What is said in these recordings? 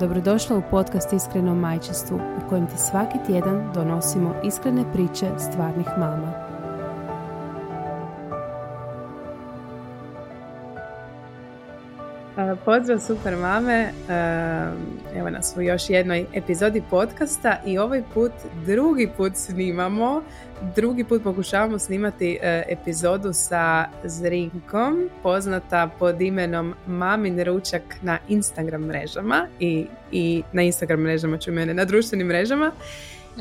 Dobrodošla u podcast Iskreno majčestvu u kojem ti svaki tjedan donosimo iskrene priče stvarnih mama. Pozdrav super mame, evo nas u još jednoj epizodi podcasta i ovaj put drugi put snimamo, drugi put pokušavamo snimati e, epizodu sa Zrinkom, poznata pod imenom Mamin ručak na Instagram mrežama i, i na Instagram mrežama ću mene, na društvenim mrežama.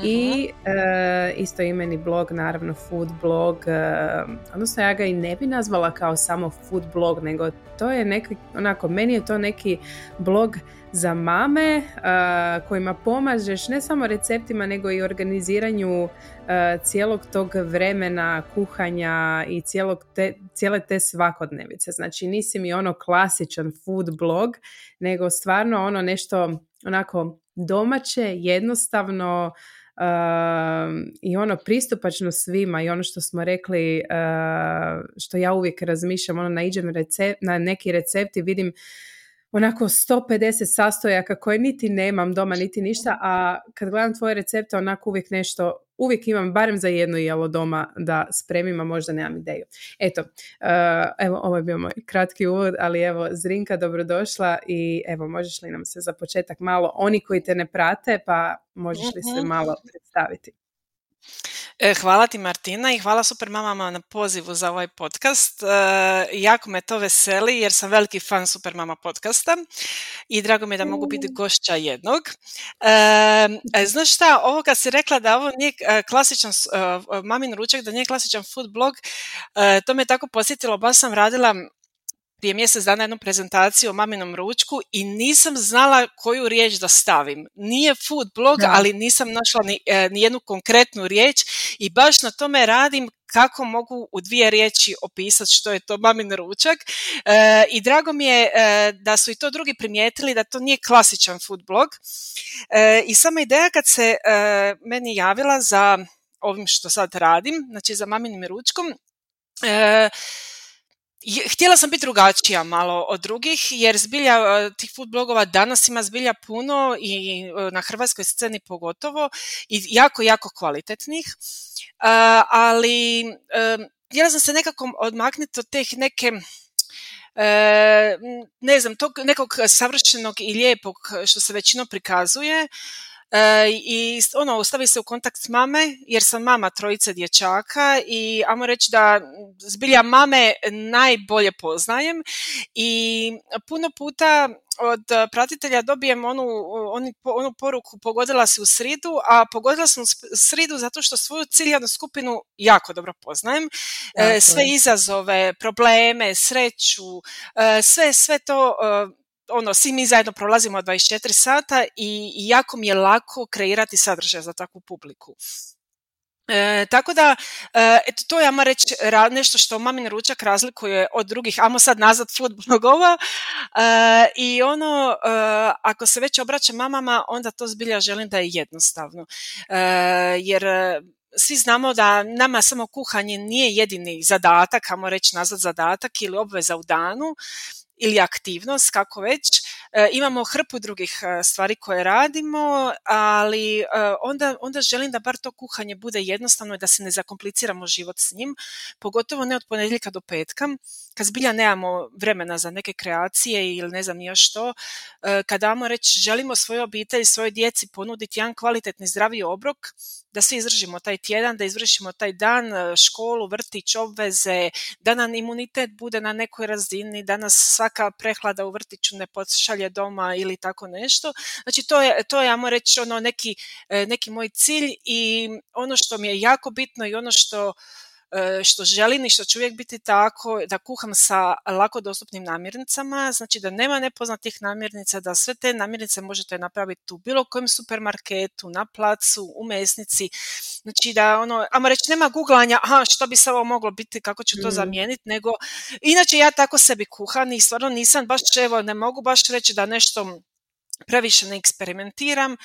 I uh, isto imeni blog, naravno food blog, uh, odnosno ja ga i ne bi nazvala kao samo food blog, nego to je neki, onako, meni je to neki blog za mame uh, kojima pomažeš ne samo receptima nego i organiziranju cijelog tog vremena kuhanja i cijelog te, cijele te svakodnevice. Znači nisi mi ono klasičan food blog, nego stvarno ono nešto onako domaće, jednostavno, i ono pristupačno svima i ono što smo rekli što ja uvijek razmišljam ono naiđem recept, na neki recept i vidim onako 150 sastojaka koje niti nemam doma niti ništa, a kad gledam tvoje recepte onako uvijek nešto, uvijek imam barem za jedno jelo doma da spremim, a možda nemam ideju. Eto, uh, evo ovo je bio moj kratki uvod, ali evo Zrinka dobrodošla i evo možeš li nam se za početak malo, oni koji te ne prate, pa možeš li se mhm. malo predstaviti? E, hvala ti Martina i hvala super mamama na pozivu za ovaj podcast. E, jako me to veseli jer sam veliki fan super mama podcasta i drago mi je da mogu biti gošća jednog. E, znaš šta, ovoga si rekla da ovo nije klasičan mamin ručak, da nije klasičan food blog, to me tako posjetilo, baš sam radila prije mjesec dana jednu prezentaciju o maminom ručku i nisam znala koju riječ da stavim. Nije food blog, ali nisam našla ni, e, ni jednu konkretnu riječ i baš na tome radim kako mogu u dvije riječi opisati što je to mamin ručak. E, i drago mi je e, da su i to drugi primijetili da to nije klasičan food blog. I sama ideja kad se meni javila za ovim što sad radim, znači za maminim ručkom, Htjela sam biti drugačija malo od drugih jer zbilja e, tih food blogova danas ima zbilja puno i e, na hrvatskoj sceni pogotovo i jako, jako kvalitetnih. E, ali htjela sam se nekako odmaknuti od teh neke ne znam, tog nekog savršenog i lijepog što se većino prikazuje i ono, stavi se u kontakt s mame, jer sam mama trojice dječaka i ajmo reći da zbilja mame najbolje poznajem i puno puta od pratitelja dobijem onu, onu, onu poruku pogodila se u sridu, a pogodila sam u sridu zato što svoju ciljanu skupinu jako dobro poznajem. E, sve izazove, probleme, sreću, e, sve, sve to ono, svi mi zajedno prolazimo 24 sata i, jako mi je lako kreirati sadržaj za takvu publiku. E, tako da, e, eto, to je, ajmo reći, nešto što Mamin ručak razlikuje od drugih, amo sad nazad food blogova e, i ono, e, ako se već obraća mamama, onda to zbilja želim da je jednostavno, jer svi znamo da nama samo kuhanje nije jedini zadatak, ajmo reći nazad zadatak ili obveza u danu, ili aktivnost, kako već. E, imamo hrpu drugih e, stvari koje radimo, ali e, onda, onda želim da bar to kuhanje bude jednostavno i da se ne zakompliciramo život s njim, pogotovo ne od ponedjeljka do petka, kad zbilja nemamo vremena za neke kreacije ili ne znam još što, kada damo reći želimo svojoj obitelji, svojoj djeci ponuditi jedan kvalitetni zdravi obrok, da svi izdržimo taj tjedan, da izvršimo taj dan, školu, vrtić, obveze, da nam imunitet bude na nekoj razini, da nas svaka prehlada u vrtiću ne pošalje doma ili tako nešto. Znači to je, to je ajmo reći, ono neki, e, neki moj cilj i ono što mi je jako bitno i ono što što želim i što će uvijek biti tako da kuham sa lako dostupnim namirnicama, znači da nema nepoznatih namirnica, da sve te namirnice možete napraviti u bilo kojem supermarketu, na placu, u mesnici, znači da ono, ajmo reći nema googlanja, aha što bi se ovo moglo biti, kako ću to mm. zamijeniti, nego inače ja tako sebi kuham i stvarno nisam baš, evo ne mogu baš reći da nešto previše ne eksperimentiram,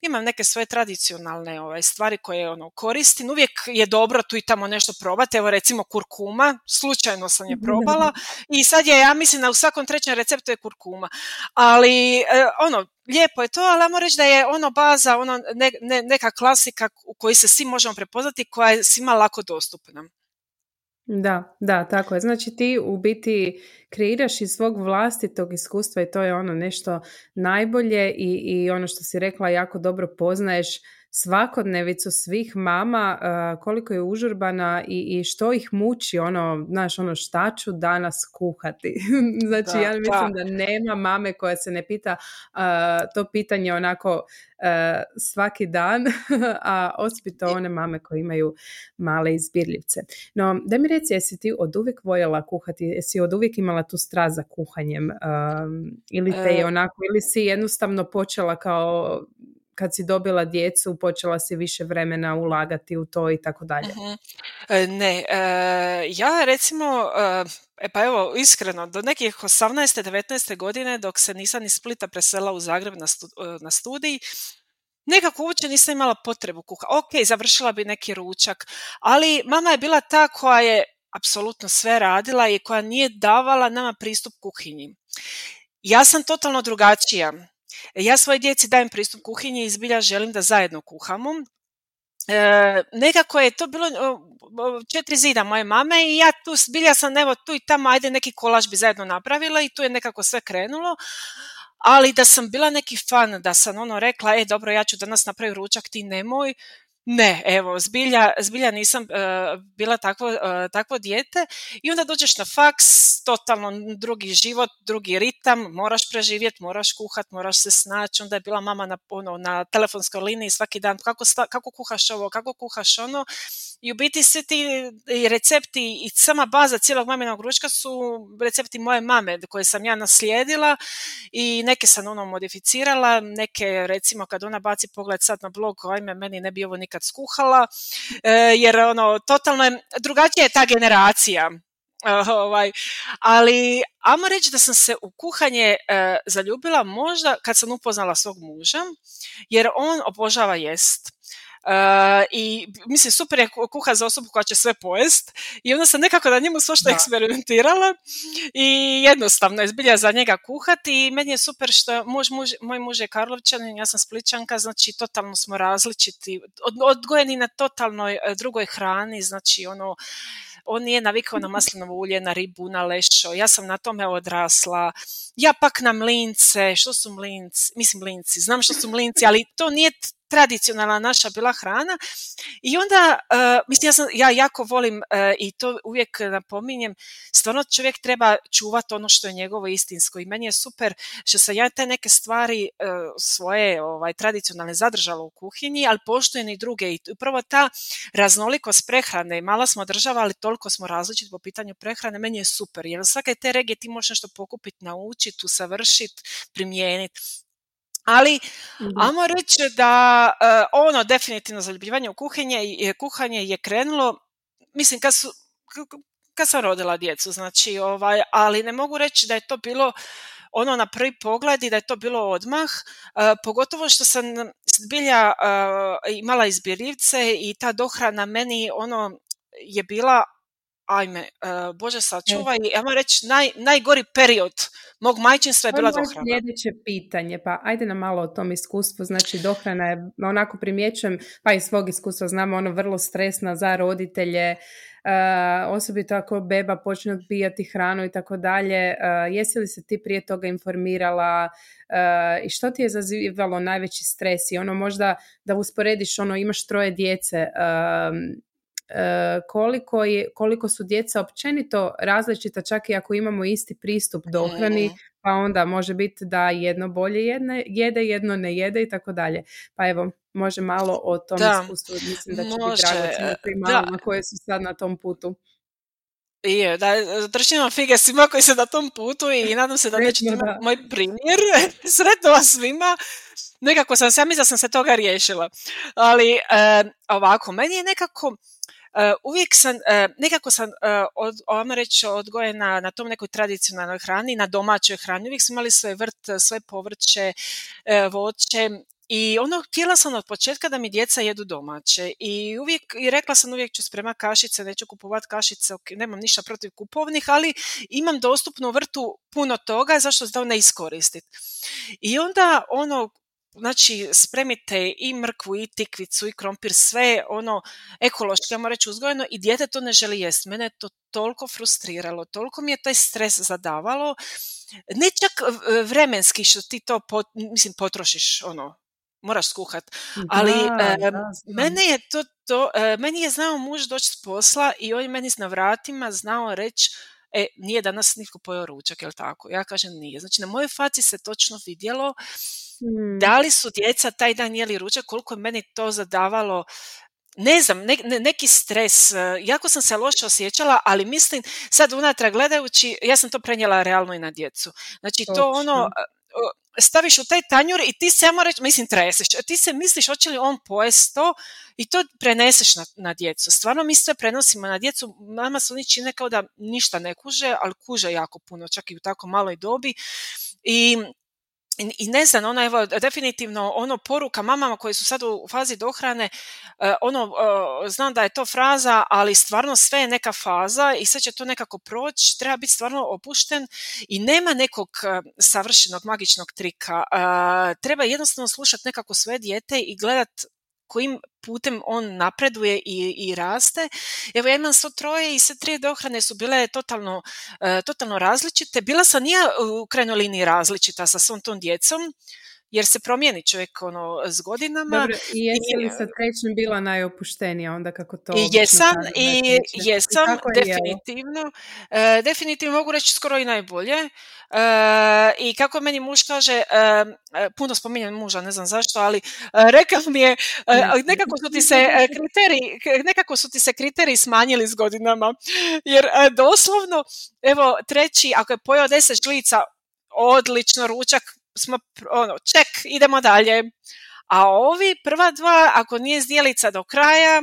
imam neke svoje tradicionalne ovaj, stvari koje ono, koristim. Uvijek je dobro tu i tamo nešto probati. Evo recimo kurkuma, slučajno sam je probala i sad je, ja mislim da u svakom trećem receptu je kurkuma. Ali e, ono, lijepo je to, ali ajmo reći da je ono baza, ono ne, neka klasika u kojoj se svi možemo prepoznati, koja je svima lako dostupna. Da, da, tako je. Znači ti u biti kreiraš iz svog vlastitog iskustva i to je ono nešto najbolje i, i ono što si rekla jako dobro poznaješ svakodnevicu svih mama koliko je užurbana i, i što ih muči ono, znaš, ono šta ću danas kuhati. znači ja mislim da. nema mame koja se ne pita to pitanje onako svaki dan, a ospito one mame koje imaju male izbirljivce. No, da mi reci, jesi ti od uvijek voljela kuhati, jesi od uvijek imala tu strast za kuhanjem ili te je e. onako, ili si jednostavno počela kao kad si dobila djecu počela si više vremena ulagati u to i tako dalje? Mhm. E, ne, e, ja recimo, e, e, pa evo iskreno, do nekih 18. 19. godine dok se nisam iz Splita presela u Zagreb na, na studij, nekako uopće nisam imala potrebu kuha. Ok, završila bi neki ručak, ali mama je bila ta koja je apsolutno sve radila i koja nije davala nama pristup kuhinji. Ja sam totalno drugačija. Ja svojoj djeci dajem pristup kuhinji i zbilja želim da zajedno kuhamo. E, nekako je to bilo četiri zida moje mame i ja tu zbilja sam evo tu i tamo ajde neki kolaž bi zajedno napravila i tu je nekako sve krenulo ali da sam bila neki fan, da sam ono rekla, e dobro, ja ću danas napraviti ručak, ti nemoj, ne, evo, zbilja, zbilja nisam uh, bila takvo, uh, takvo dijete i onda dođeš na faks, totalno drugi život, drugi ritam, moraš preživjeti, moraš kuhat, moraš se snaći, onda je bila mama na, ono, na telefonskoj liniji svaki dan, kako, kako kuhaš ovo, kako kuhaš ono? I u biti svi ti recepti i sama baza cijelog maminog ručka su recepti moje mame koje sam ja naslijedila i neke sam ono modificirala, neke recimo kad ona baci pogled sad na blog, ajme meni ne bi ovo nikad skuhala, e, jer ono totalno je, drugačija je ta generacija. ovaj, ali ajmo reći da sam se u kuhanje e, zaljubila možda kad sam upoznala svog muža, jer on obožava jest I mislim, super je kuha za osobu koja će sve pojest i onda sam nekako na njemu svašta eksperimentirala i jednostavno je zbilja za njega kuhati i meni je super što muž, muž, moj muž je Karlovčanin, ja sam Spličanka, znači totalno smo različiti, od, odgojeni na totalnoj e, drugoj hrani, znači ono on nije navikao na maslinovo ulje, na ribu, na lešo, ja sam na tome odrasla, ja pak na mlince, što su mlinci, mislim mlinci, znam što su mlinci, ali to nije tradicionalna naša bila hrana. I onda, uh, mislim ja, sam, ja jako volim uh, i to uvijek napominjem, stvarno čovjek treba čuvati ono što je njegovo istinsko. I meni je super što sam ja te neke stvari uh, svoje ovaj, tradicionalne zadržala u kuhinji, ali poštujem i druge. I upravo ta raznolikost prehrane, mala smo država, ali toliko smo različiti po pitanju prehrane, meni je super, jer svake te regije ti možeš nešto pokupiti, naučiti, usavršiti, primijeniti. Ali, mm ajmo reći da uh, ono definitivno zaljubljivanje u kuhinje i kuhanje je krenulo, mislim kad su, kad sam rodila djecu, znači ovaj, ali ne mogu reći da je to bilo ono na prvi pogled i da je to bilo odmah, uh, pogotovo što sam zbilja uh, imala izbirljivce i ta dohrana meni ono je bila ajme, uh, Bože sačuvaj, ja moram reći, naj, najgori period mog majčinstva je bila dohrana. Sljedeće pitanje, pa ajde nam malo o tom iskustvu, znači dohrana je, onako primjećujem, pa iz svog iskustva znamo, ono vrlo stresna za roditelje, Uh, osobito ako beba počne odbijati hranu i tako dalje. Jesi li se ti prije toga informirala uh, i što ti je zazivalo najveći stres i ono možda da usporediš ono imaš troje djece E, koliko, je, koliko su djeca općenito različita čak i ako imamo isti pristup dohrani, mm. pa onda može biti da jedno bolje jedne, jede, jedno ne jede i tako dalje. Pa evo, može malo o tom da, iskustvu, mislim da će može. biti dragoceno koje su sad na tom putu. Je, da, držim fige svima koji se na tom putu i nadam se da nećete imati moj primjer. Sretno vas svima. Nekako sam, ja mislim da sam se toga riješila. Ali e, ovako, meni je nekako, e, uvijek sam, e, nekako sam, od, ovamo reći, odgojena na tom nekoj tradicionalnoj hrani, na domaćoj hrani. Uvijek smo imali svoj vrt, svoje povrće, voće i ono, htjela sam od početka da mi djeca jedu domaće i uvijek, i rekla sam uvijek ću spremati kašice, neću kupovati kašice, nemam ništa protiv kupovnih, ali imam dostupnu vrtu puno toga, zašto to ne iskoristiti. I onda ono, znači spremite i mrkvu i tikvicu i krompir, sve ono ekološki, ja reći uzgojeno i dijete to ne želi jest. Mene je to toliko frustriralo, toliko mi je taj stres zadavalo, ne čak vremenski što ti to mislim potrošiš ono moraš skuhat. Ali mene je to, to meni je znao muž doći s posla i on je meni na vratima znao reći e, nije danas nitko pojeo ručak, jel tako? Ja kažem nije. Znači, na mojoj faci se točno vidjelo hmm. da li su djeca taj dan jeli ručak, koliko je meni to zadavalo ne znam, neki stres, jako sam se loše osjećala, ali mislim, sad unatrag gledajući, ja sam to prenijela realno i na djecu. Znači, to ono, staviš u taj tanjur i ti se, ja reći, mislim, treseš. Ti se misliš hoće li on pojesti to i to preneseš na, na djecu. Stvarno mi sve prenosimo na djecu. Mama su oni čine kao da ništa ne kuže, ali kuže jako puno, čak i u tako maloj dobi. I i ne znam, ono evo definitivno ono poruka mamama koji su sad u fazi dohrane, e, ono e, znam da je to fraza, ali stvarno sve je neka faza i sve će to nekako proći, treba biti stvarno opušten i nema nekog e, savršenog magičnog trika. Treba jednostavno slušati nekako sve dijete i gledat kojim putem on napreduje i, i raste. Evo ja imam svo troje i sve tri dohrane su bile totalno, uh, totalno različite. Bila sam ja u krajnjoj liniji različita sa svom tom djecom jer se promijeni čovjek ono s godinama. Dobro, i jesi li sa trećim bila najopuštenija onda kako to... I jesam, i jesam, definitivno. E, definitivno mogu reći skoro i najbolje. E, I kako meni muž kaže, e, e puno spominjem muža, ne znam zašto, ali rekao mi je, nekako su ti se kriteriji, nekako su ti se kriteriji smanjili s godinama. Jer doslovno, evo, treći, ako je pojao deset žlica, odlično, ručak, smo, ono, ček, idemo dalje. A ovi prva dva, ako nije zdjelica do kraja,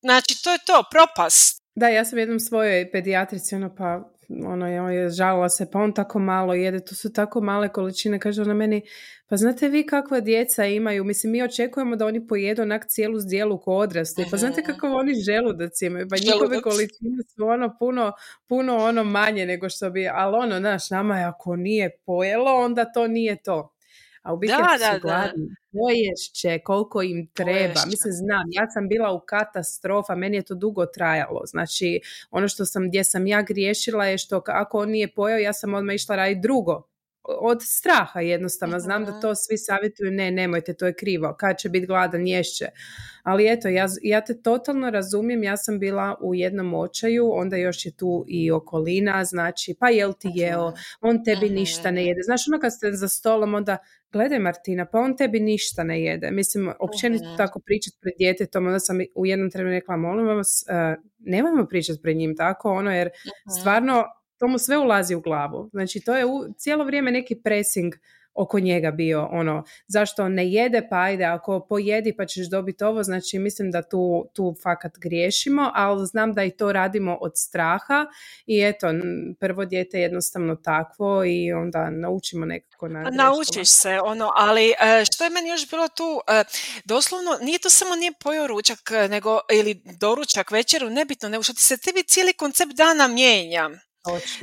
znači to je to, propast. Da, ja sam jednom svojoj pedijatrici, ono pa ono je žalila se, pa on tako malo jede, to su tako male količine, kaže ona meni, pa znate vi kakva djeca imaju, mislim mi očekujemo da oni pojedu onak cijelu zdjelu ko odrasli, pa znate kako oni želudac imaju, pa njihove količine su ono puno, puno ono manje nego što bi, ali ono, znaš, nama je ako nije pojelo, onda to nije to. A u biti da, su gladni, poješće koliko im treba. Mislim, znam, ja sam bila u katastrofa, meni je to dugo trajalo. Znači, ono što sam, gdje sam ja griješila je što ako on nije pojao, ja sam odmah išla raditi drugo od straha jednostavno. Znam da to svi savjetuju, ne, nemojte, to je krivo. Kad će biti gladan, ješće. Ali eto, ja, ja te totalno razumijem, ja sam bila u jednom očaju, onda još je tu i okolina, znači, pa jel ti jeo, on tebi ništa ne jede. Znaš, ono kad ste za stolom, onda, gledaj Martina, pa on tebi ništa ne jede. Mislim, općenito tako pričati pred djetetom, onda sam u jednom trenutku rekla, molim vas, uh, nemojmo pričati pred njim tako, ono, jer stvarno to mu sve ulazi u glavu. Znači to je u, cijelo vrijeme neki pressing oko njega bio ono zašto on ne jede pa ajde ako pojedi pa ćeš dobiti ovo znači mislim da tu, tu fakat griješimo ali znam da i to radimo od straha i eto prvo dijete je jednostavno takvo i onda naučimo nekako na naučiš se ono ali e, što je meni još bilo tu e, doslovno nije to samo nije pojeo ručak e, nego ili doručak večeru nebitno nego što ti se tebi cijeli koncept dana mijenja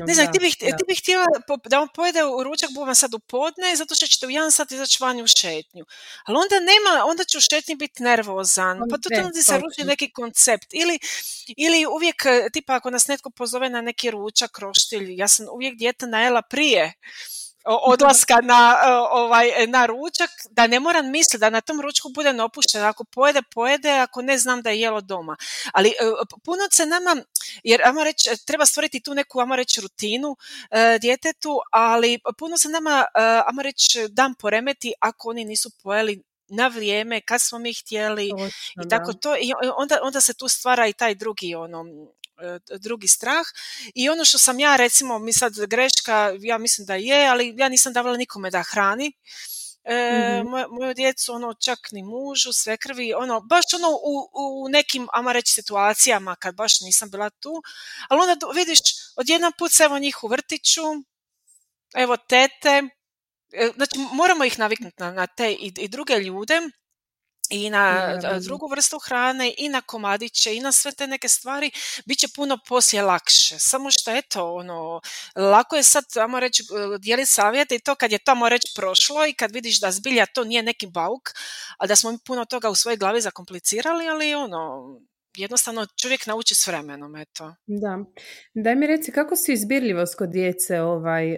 ne znam, ti bih, ti bih htjela da on pojede u ručak buvan sad u podne, zato što ćete u jedan sat izaći vani u šetnju. Ali onda nema, onda će u šetnji biti nervozan, pa to onda se ruši neki koncept. Ili, ili uvijek, tipa ako nas netko pozove na neki ručak, roštilj, ja sam uvijek dijete najela prije odlaska na, ovaj, na ručak, da ne moram misliti da na tom ručku bude opušten. Ako pojede, pojede, ako ne znam da je jelo doma. Ali e, puno se nama, jer ajmo reći, treba stvoriti tu neku, ajmo reći, rutinu e, djetetu, ali puno se nama, e, ajmo reći, dan poremeti ako oni nisu pojeli na vrijeme, kad smo mi htjeli i tako to. I onda, onda se tu stvara i taj drugi ono, drugi strah. I ono što sam ja recimo mi sad greška ja mislim da je ali ja nisam davala nikome da hrani. E, mm moju djecu, ono, čak ni mužu, sve krvi, ono, baš ono u, u nekim, ama reći, situacijama kad baš nisam bila tu, ali onda vidiš, odjedan put se evo njih u vrtiću, evo tete, e, znači moramo ih naviknuti na, na te i, i druge ljude, i na drugu vrstu hrane i na komadiće i na sve te neke stvari bit će puno poslije lakše. Samo što eto, ono, lako je sad, ajmo reći, dijeliti savjete i to kad je tamo reći prošlo i kad vidiš da zbilja to nije neki bauk, a da smo mi puno toga u svojoj glavi zakomplicirali, ali ono, jednostavno čovjek nauči s vremenom, eto. Da. Daj mi reci, kako si izbirljivost kod djece ovaj...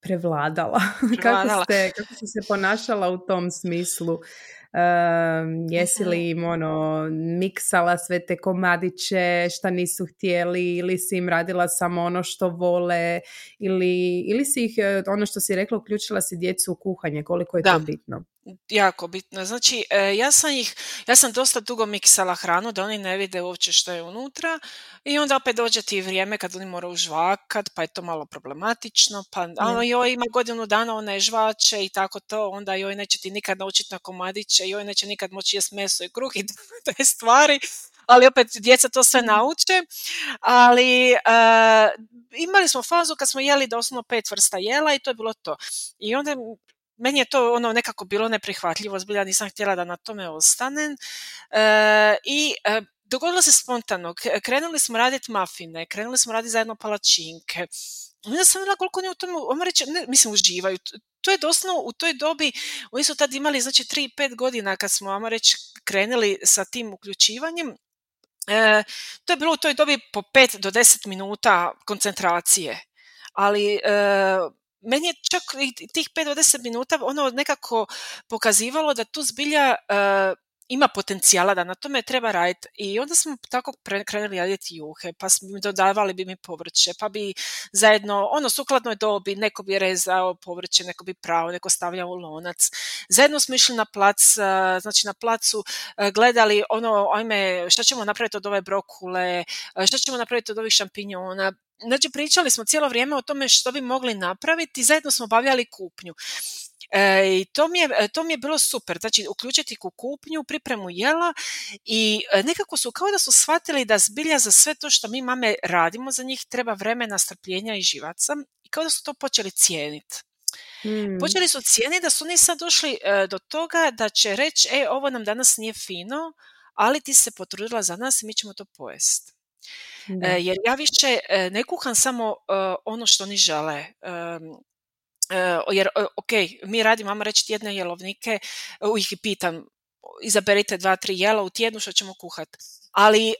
prevladala. kako, ste, kako si se ponašala u tom smislu? Um, jesi li im ono, miksala sve te komadiće šta nisu htjeli ili si im radila samo ono što vole ili, ili si ih, ono što si rekla, uključila si djecu u kuhanje, koliko je to bitno? Jako bitno. Znači, e, ja sam ih, ja sam dosta dugo miksala hranu da oni ne vide uopće što je unutra i onda opet dođe ti vrijeme kad oni moraju žvakat, pa je to malo problematično, pa ono joj ima godinu dana one žvače i tako to, onda joj neće ti nikad naučiti na komadiće, joj neće nikad moći jesti meso i kruh i te stvari, ali opet djeca to sve nauče, ali e, imali smo fazu kad smo jeli doslovno pet vrsta jela i to je bilo to. I onda meni je to ono nekako bilo neprihvatljivo, zbilja nisam htjela da na tome ostanem e, i e, dogodilo se spontano, krenuli smo raditi mafine, krenuli smo raditi zajedno palačinke, onda sam vidjela koliko oni u tome, ono ne, mislim, uživaju. To je doslovno u toj dobi, oni su tad imali znači 3-5 godina kad smo, ajmo reći, krenuli sa tim uključivanjem. E, to je bilo u toj dobi po 5 do 10 minuta koncentracije. Ali e, meni je čak i tih 5 do 10 minuta ono nekako pokazivalo da tu zbilja uh, ima potencijala da na tome treba raditi i onda smo tako krenuli raditi juhe, pa smo dodavali bi mi povrće, pa bi zajedno, ono sukladnoj dobi, neko bi rezao povrće, neko bi pravo, neko stavljao lonac. Zajedno smo išli na plac, e, znači na placu e, gledali ono, ajme, šta ćemo napraviti od ove brokule, šta ćemo napraviti od ovih šampinjona, Znači, pričali smo cijelo vrijeme o tome što bi mogli napraviti, zajedno smo obavljali kupnju. E, I to mi, je, to mi je bilo super, znači uključiti u kupnju, pripremu jela i e, nekako su kao da su shvatili da zbilja za sve to što mi mame radimo za njih treba vremena, strpljenja i živaca i kao da su to počeli cijeniti. Hmm. Počeli su cijeniti da su oni sad došli e, do toga da će reći, e, ovo nam danas nije fino, ali ti se potrudila za nas i mi ćemo to pojesti. E, jer ja više e, ne kuham samo e, ono što oni žele. Jer, ok, mi radimo, mama reći, tjedne jelovnike, ih pitam, izaberite dva, tri jela u tjednu što ćemo kuhati. Ali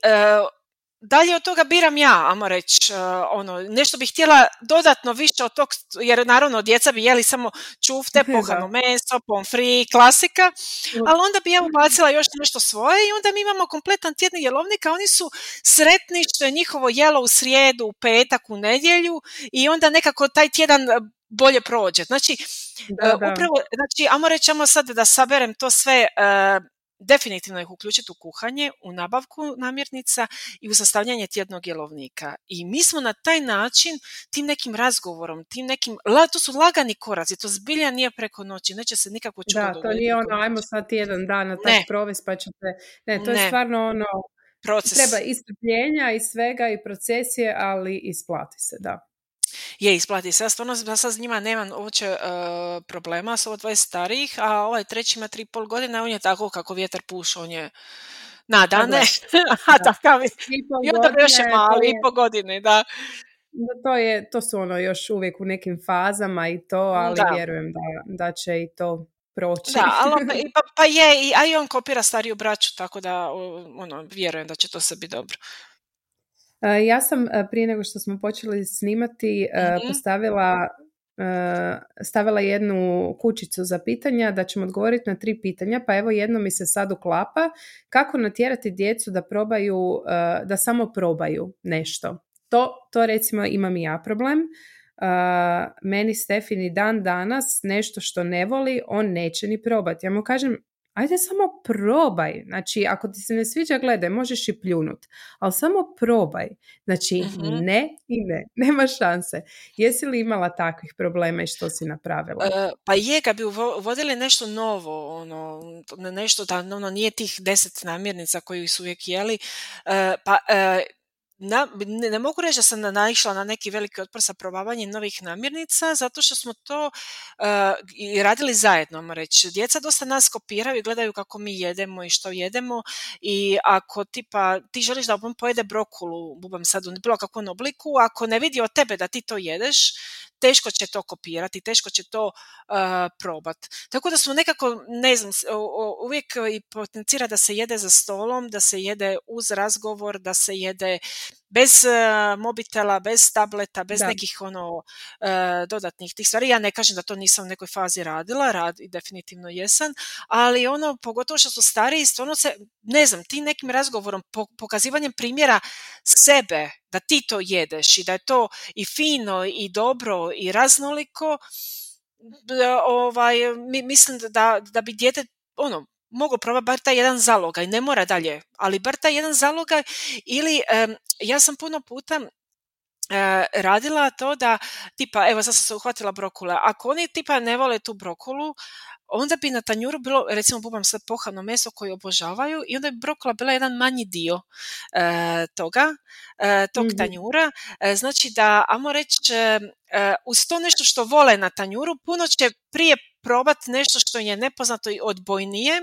dalje od toga biram ja, ajmo reći, uh, ono, nešto bih htjela dodatno više od tog, jer naravno djeca bi jeli samo čufte, pohano meso, pomfri, klasika, ali onda bi ja ubacila još nešto svoje i onda mi imamo kompletan tjedni jelovnik, a oni su sretni što je njihovo jelo u srijedu, u petak, u nedjelju i onda nekako taj tjedan bolje prođe. Znači, da, uh, upravo, znači, ajmo reći, ajmo sad da saberem to sve uh, definitivno ih uključiti u kuhanje, u nabavku namirnica i u sastavljanje tjednog jelovnika. I mi smo na taj način, tim nekim razgovorom, tim nekim, to su lagani koraci, to zbilja nije preko noći, neće se nikako čudo Da, to nije ono, ajmo sad tjedan dana tak provest pa ćete, ne, to je stvarno ono, Proces. treba i strpljenja i svega i procesije, ali isplati se, da je isplati se. Ja stvarno sad s njima nemam uopće uh, problema s ovo dvoje starijih, a ovaj treći ima tri pol godine, on je tako kako vjetar puša, on je nadane. a takav je. I onda još je mali, i po godine, da. To, je, to su ono još uvijek u nekim fazama i to, ali vjerujem da, da će i to proći. Da, ali pa, pa je, a i on kopira stariju braću, tako da ono, vjerujem da će to sve biti dobro. Ja sam prije nego što smo počeli snimati mhm. postavila stavila jednu kućicu za pitanja da ćemo odgovoriti na tri pitanja, pa evo jedno mi se sad uklapa. Kako natjerati djecu da probaju, da samo probaju nešto? To, to recimo imam i ja problem. Meni Stefini dan danas nešto što ne voli, on neće ni probati. Ja mu kažem, ajde samo probaj. Znači, ako ti se ne sviđa, gledaj, možeš i pljunut. Ali samo probaj. Znači, mhm. ne i ne. Nema šanse. Jesi li imala takvih problema i što si napravila? Uh, pa je, kad bi uvodili nešto novo, ono, nešto da ono, nije tih deset namirnica koji su uvijek jeli, uh, pa na, ne, ne, mogu reći da sam naišla na neki veliki otpor sa probavanjem novih namirnica, zato što smo to uh, i radili zajedno, reći. Djeca dosta nas kopiraju i gledaju kako mi jedemo i što jedemo i ako tipa ti želiš da on pojede brokulu, bubam sad u bilo kakvom obliku, ako ne vidi od tebe da ti to jedeš, teško će to kopirati, teško će to uh, probat. Tako da smo nekako, ne znam, uvijek i potencira da se jede za stolom, da se jede uz razgovor, da se jede bez uh, mobitela, bez tableta, bez nekih ono uh, dodatnih tih stvari. Ja ne kažem da to nisam u nekoj fazi radila, rad i definitivno jesam, ali ono, pogotovo što su stariji, stvarno se, ne znam, ti nekim razgovorom, pokazivanjem primjera sebe, da ti to jedeš i da je to i fino i dobro i raznoliko, ovaj, mislim da, da bi dijete ono, mogu probati bar taj jedan zalogaj, ne mora dalje, ali bar taj jedan zalogaj ili ja sam puno puta radila to da tipa, evo sad sam se uhvatila brokule, ako oni tipa ne vole tu brokulu, onda bi na tanjuru bilo, recimo bubam sad pohano meso koje obožavaju i onda bi brokula bila jedan manji dio e, toga, e, tog mm tanjura. E, znači da, amo reći, uz to nešto što vole na tanjuru, puno će prije probati nešto što je nepoznato i odbojnije,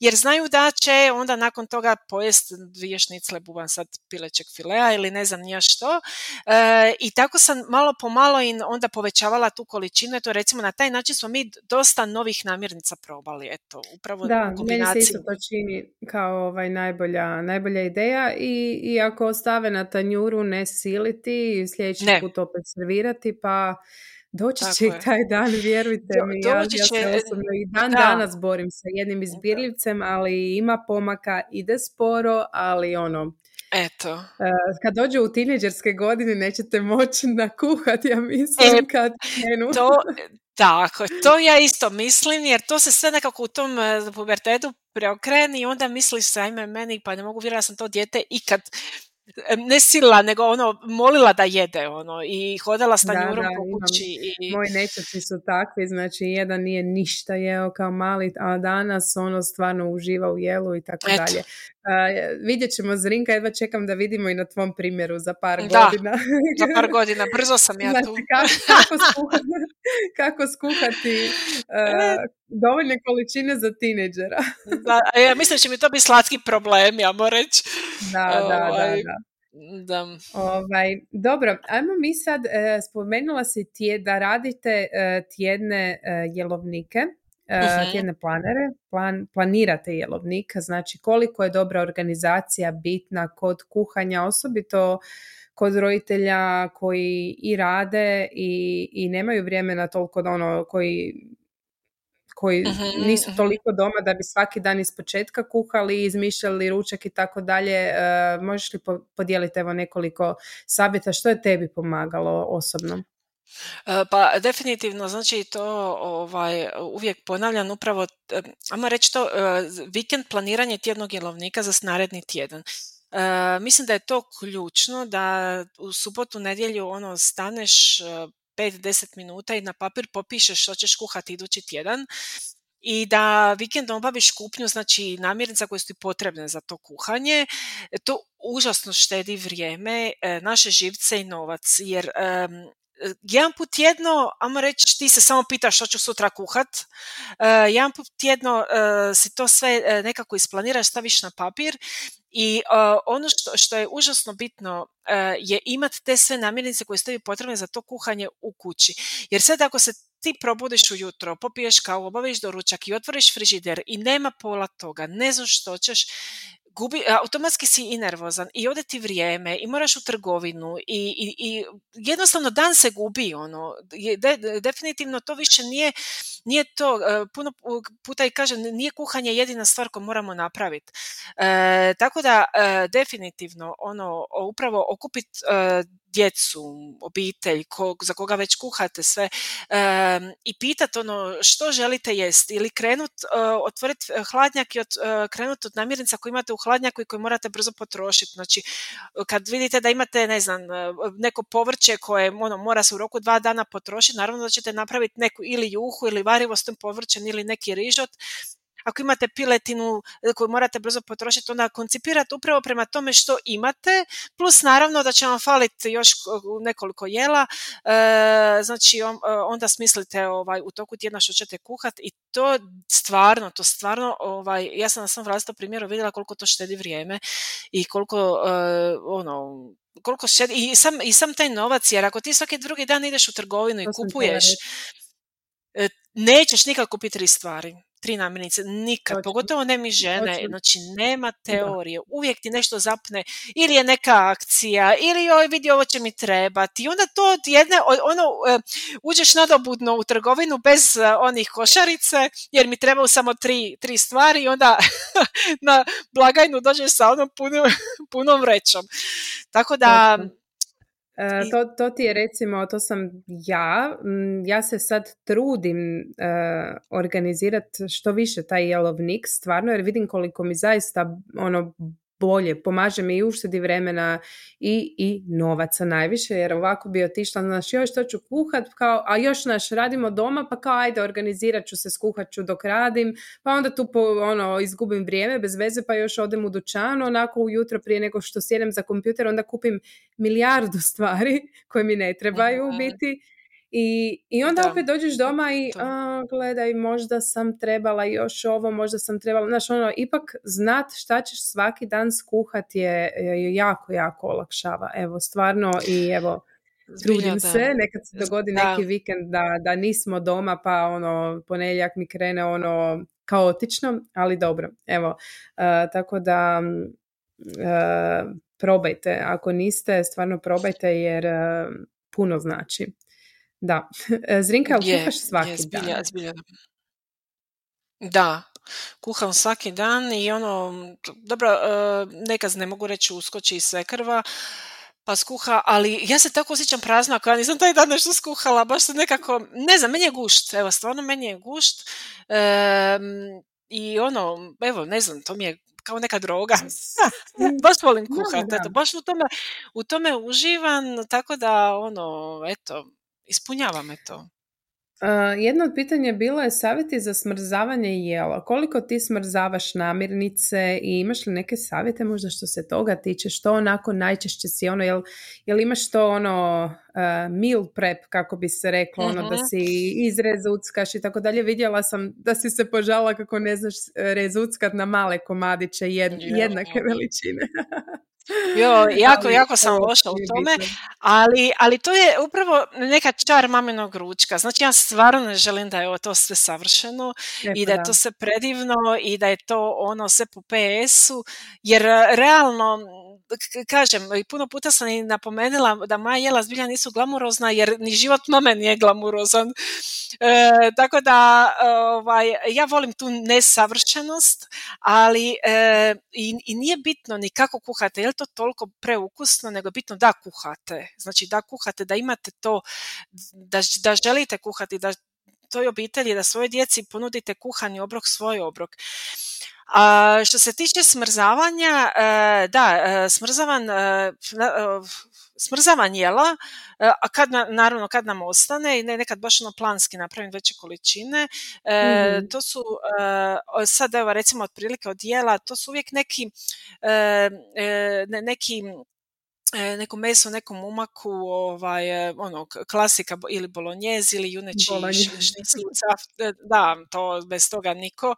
jer znaju da će onda nakon toga pojest dvije šnicle buban sad pilećeg filea ili ne znam nija što. E, I tako sam malo po malo i onda povećavala tu količinu. Eto, recimo na taj način smo mi dosta novih namirnica probali. Eto, upravo da, meni se isto to čini kao ovaj najbolja, najbolja ideja i, i ako ostave na tanjuru ne siliti, sljedeći put opet servirati, pa Doći će i taj dan, vjerujte mi. Ja, ja se osobno i dan danas borim sa jednim izbirljivcem, ali ima pomaka, ide sporo, ali ono, Eto. E, kad dođe u tineđerske godine nećete moći nakuhati, ja mislim, e, kad To, tako, to ja isto mislim, jer to se sve nekako u tom e, pubertetu preokreni i onda misliš ajme meni, pa ne mogu vjerovati da sam to dijete ikad ne sila, nego ono, molila da jede, ono, i hodala s tanjurom po kući. I... Moji nećaci su takvi, znači jedan nije ništa jeo kao mali, a danas ono stvarno uživa u jelu i tako dalje. Uh, vidjet ćemo Zrinka, jedva čekam da vidimo i na tvom primjeru za par da, godina. za par godina, brzo sam ja tu. Kako, kako, skuhati, kako skuhati uh, dovoljne količine za tineđera. da, ja mislim da će mi to biti slatki problem, ja moram reći. Da, da, da, ovaj, da. Da. Ovaj, dobro, ajmo mi sad, e, spomenula si tje, da radite e, tjedne e, jelovnike, e, uh tjedne planere, plan, planirate jelovnik, znači koliko je dobra organizacija bitna kod kuhanja, osobito kod roditelja koji i rade i, i nemaju vremena toliko da ono koji koji nisu toliko doma da bi svaki dan iz početka kuhali, izmišljali ručak i tako dalje. E, možeš li podijeliti evo nekoliko savjeta što je tebi pomagalo osobno? E, pa definitivno, znači to ovaj, uvijek ponavljam upravo, e, ajmo reći to, vikend planiranje tjednog jelovnika za naredni tjedan. mislim da je to ključno da u subotu, nedjelju ono staneš 5-10 minuta i na papir popišeš što ćeš kuhati idući tjedan i da vikendom obaviš kupnju, znači namirnica koje su ti potrebne za to kuhanje. To užasno štedi vrijeme, e, naše živce i novac, jer jedan put tjedno, ajmo reći, ti se samo pitaš što ću sutra kuhat, uh, jedan put tjedno uh, si to sve nekako isplaniraš, staviš na papir i ono što, što je užasno bitno je imati te sve namirnice koje stoji potrebne za to kuhanje u kući. Jer sad ako se ti probudiš ujutro, popiješ kavu, obaviš doručak i otvoriš frižider i nema pola toga, ne znaš što ćeš, gubi, automatski si i nervozan i ode ti vrijeme i moraš u trgovinu i, i, i jednostavno dan se gubi ono de, definitivno to više nije nije to puno puta i kažem nije kuhanje jedina stvar koju moramo napraviti e, tako da e, definitivno ono upravo okupiti e, djecu, obitelj, kog, za koga već kuhate sve i pitati ono što želite jesti ili krenut, uh, otvoriti hladnjak i od, uh, krenut od namirnica koje imate u hladnjaku i koje morate brzo potrošiti. Znači, kad vidite da imate, ne znam, neko povrće koje ono, mora se u roku dva dana potrošiti, naravno da ćete napraviti neku ili juhu ili varivo s tim povrćem ili neki rižot ako imate piletinu e, koju morate brzo potrošiti, onda koncipirate upravo prema tome što imate, plus naravno da će vam faliti još nekoliko jela, e, znači e, onda smislite ovaj, u toku tjedna što ćete kuhati i to stvarno, to stvarno, ovaj, ja sam na svom vlastitom primjeru vidjela koliko to štedi vrijeme i koliko ono, koliko štedi, i sam, i sam taj novac, jer ako ti svaki drugi dan ideš u trgovinu i kupuješ, nećeš nikad kupiti tri stvari tri namirnice, nikad, pogotovo ne mi žene, znači nema teorije, uvijek ti nešto zapne, ili je neka akcija, ili joj vidi ovo će mi trebati, i onda to od jedne, ono, e, uđeš nadobudno u trgovinu bez e, onih košarice, jer mi trebaju samo tri, tri stvari i onda na blagajnu dođeš sa onom punom, punom vrećom. Tako da, E, to, to ti je recimo, to sam ja, ja se sad trudim uh, organizirati što više taj jelovnik stvarno jer vidim koliko mi zaista ono bolje, pomaže mi i uštedi vremena i, i novaca najviše, jer ovako bi otišla, znaš, još što ću kuhat, kao, a još naš radimo doma, pa kao ajde organizirat ću se, skuhat ću dok radim, pa onda tu po, ono, izgubim vrijeme bez veze, pa još odem u dućan, onako ujutro prije nego što sjedem za kompjuter, onda kupim milijardu stvari koje mi ne trebaju biti i, i onda opet dođeš doma i a, gledaj, možda sam trebala još ovo, možda sam trebala, znaš, ono, ipak znat šta ćeš svaki dan skuhat je, je jako, jako olakšava. Evo, stvarno i evo, trudim se, nekad se dogodi neki vikend da, da nismo doma, pa ono, ponedjeljak mi krene ono kaotično, ali dobro, evo, tako da probajte, ako niste, stvarno probajte jer puno znači. Da. E, Zrinka, je, kuhaš svaki je, zbilja, dan? Zbilja. Da, kuham svaki dan i ono, dobro, e, nekad ne mogu reći uskoči iz krva, pa skuha, ali ja se tako osjećam prazna ako ja nisam taj dan nešto skuhala, baš se nekako, ne znam, meni je gušt, evo, stvarno meni je gušt i ono, evo, ne znam, to mi je kao neka droga. baš volim kuhati, eto, baš u tome, u tome uživam, tako da, ono, eto, ispunjava me to. Uh, jedno od pitanja bilo je savjeti za smrzavanje jela. Koliko ti smrzavaš namirnice i imaš li neke savjete možda što se toga tiče? Što onako najčešće si ono, jel, jel imaš to ono uh, meal prep kako bi se reklo, ono da mhm. si izrezuckaš i tako dalje. Vidjela sam da si se požala kako ne znaš rezuckat na male komadiće jednake veličine. Jo, jako, jako sam loša u tome, ali, ali to je upravo neka čar maminog ručka. Znači ja stvarno ne želim da je to sve savršeno i da je to sve predivno i da je to ono sve po PS-u, jer realno kažem, i puno puta sam i napomenula da moja jela zbilja nisu glamurozna jer ni život mame nije glamurozan. E, tako da ovaj, ja volim tu nesavršenost, ali e, i, i, nije bitno ni kako kuhate, je li to toliko preukusno, nego je bitno da kuhate. Znači da kuhate, da imate to, da, da želite kuhati, da toj obitelji, da svojoj djeci ponudite kuhani obrok, svoj obrok. A što se tiče smrzavanja, e, da, e, smrzavan, e, smrzavan jela, a kad, naravno kad nam ostane i nekad baš ono planski napravim veće količine, mm to su sad evo recimo otprilike od jela, to su uvijek neki, neki E, neko meso, nekom umaku, ovaj, e, ono, klasika ili bolonjez ili juneći e, da, to bez toga niko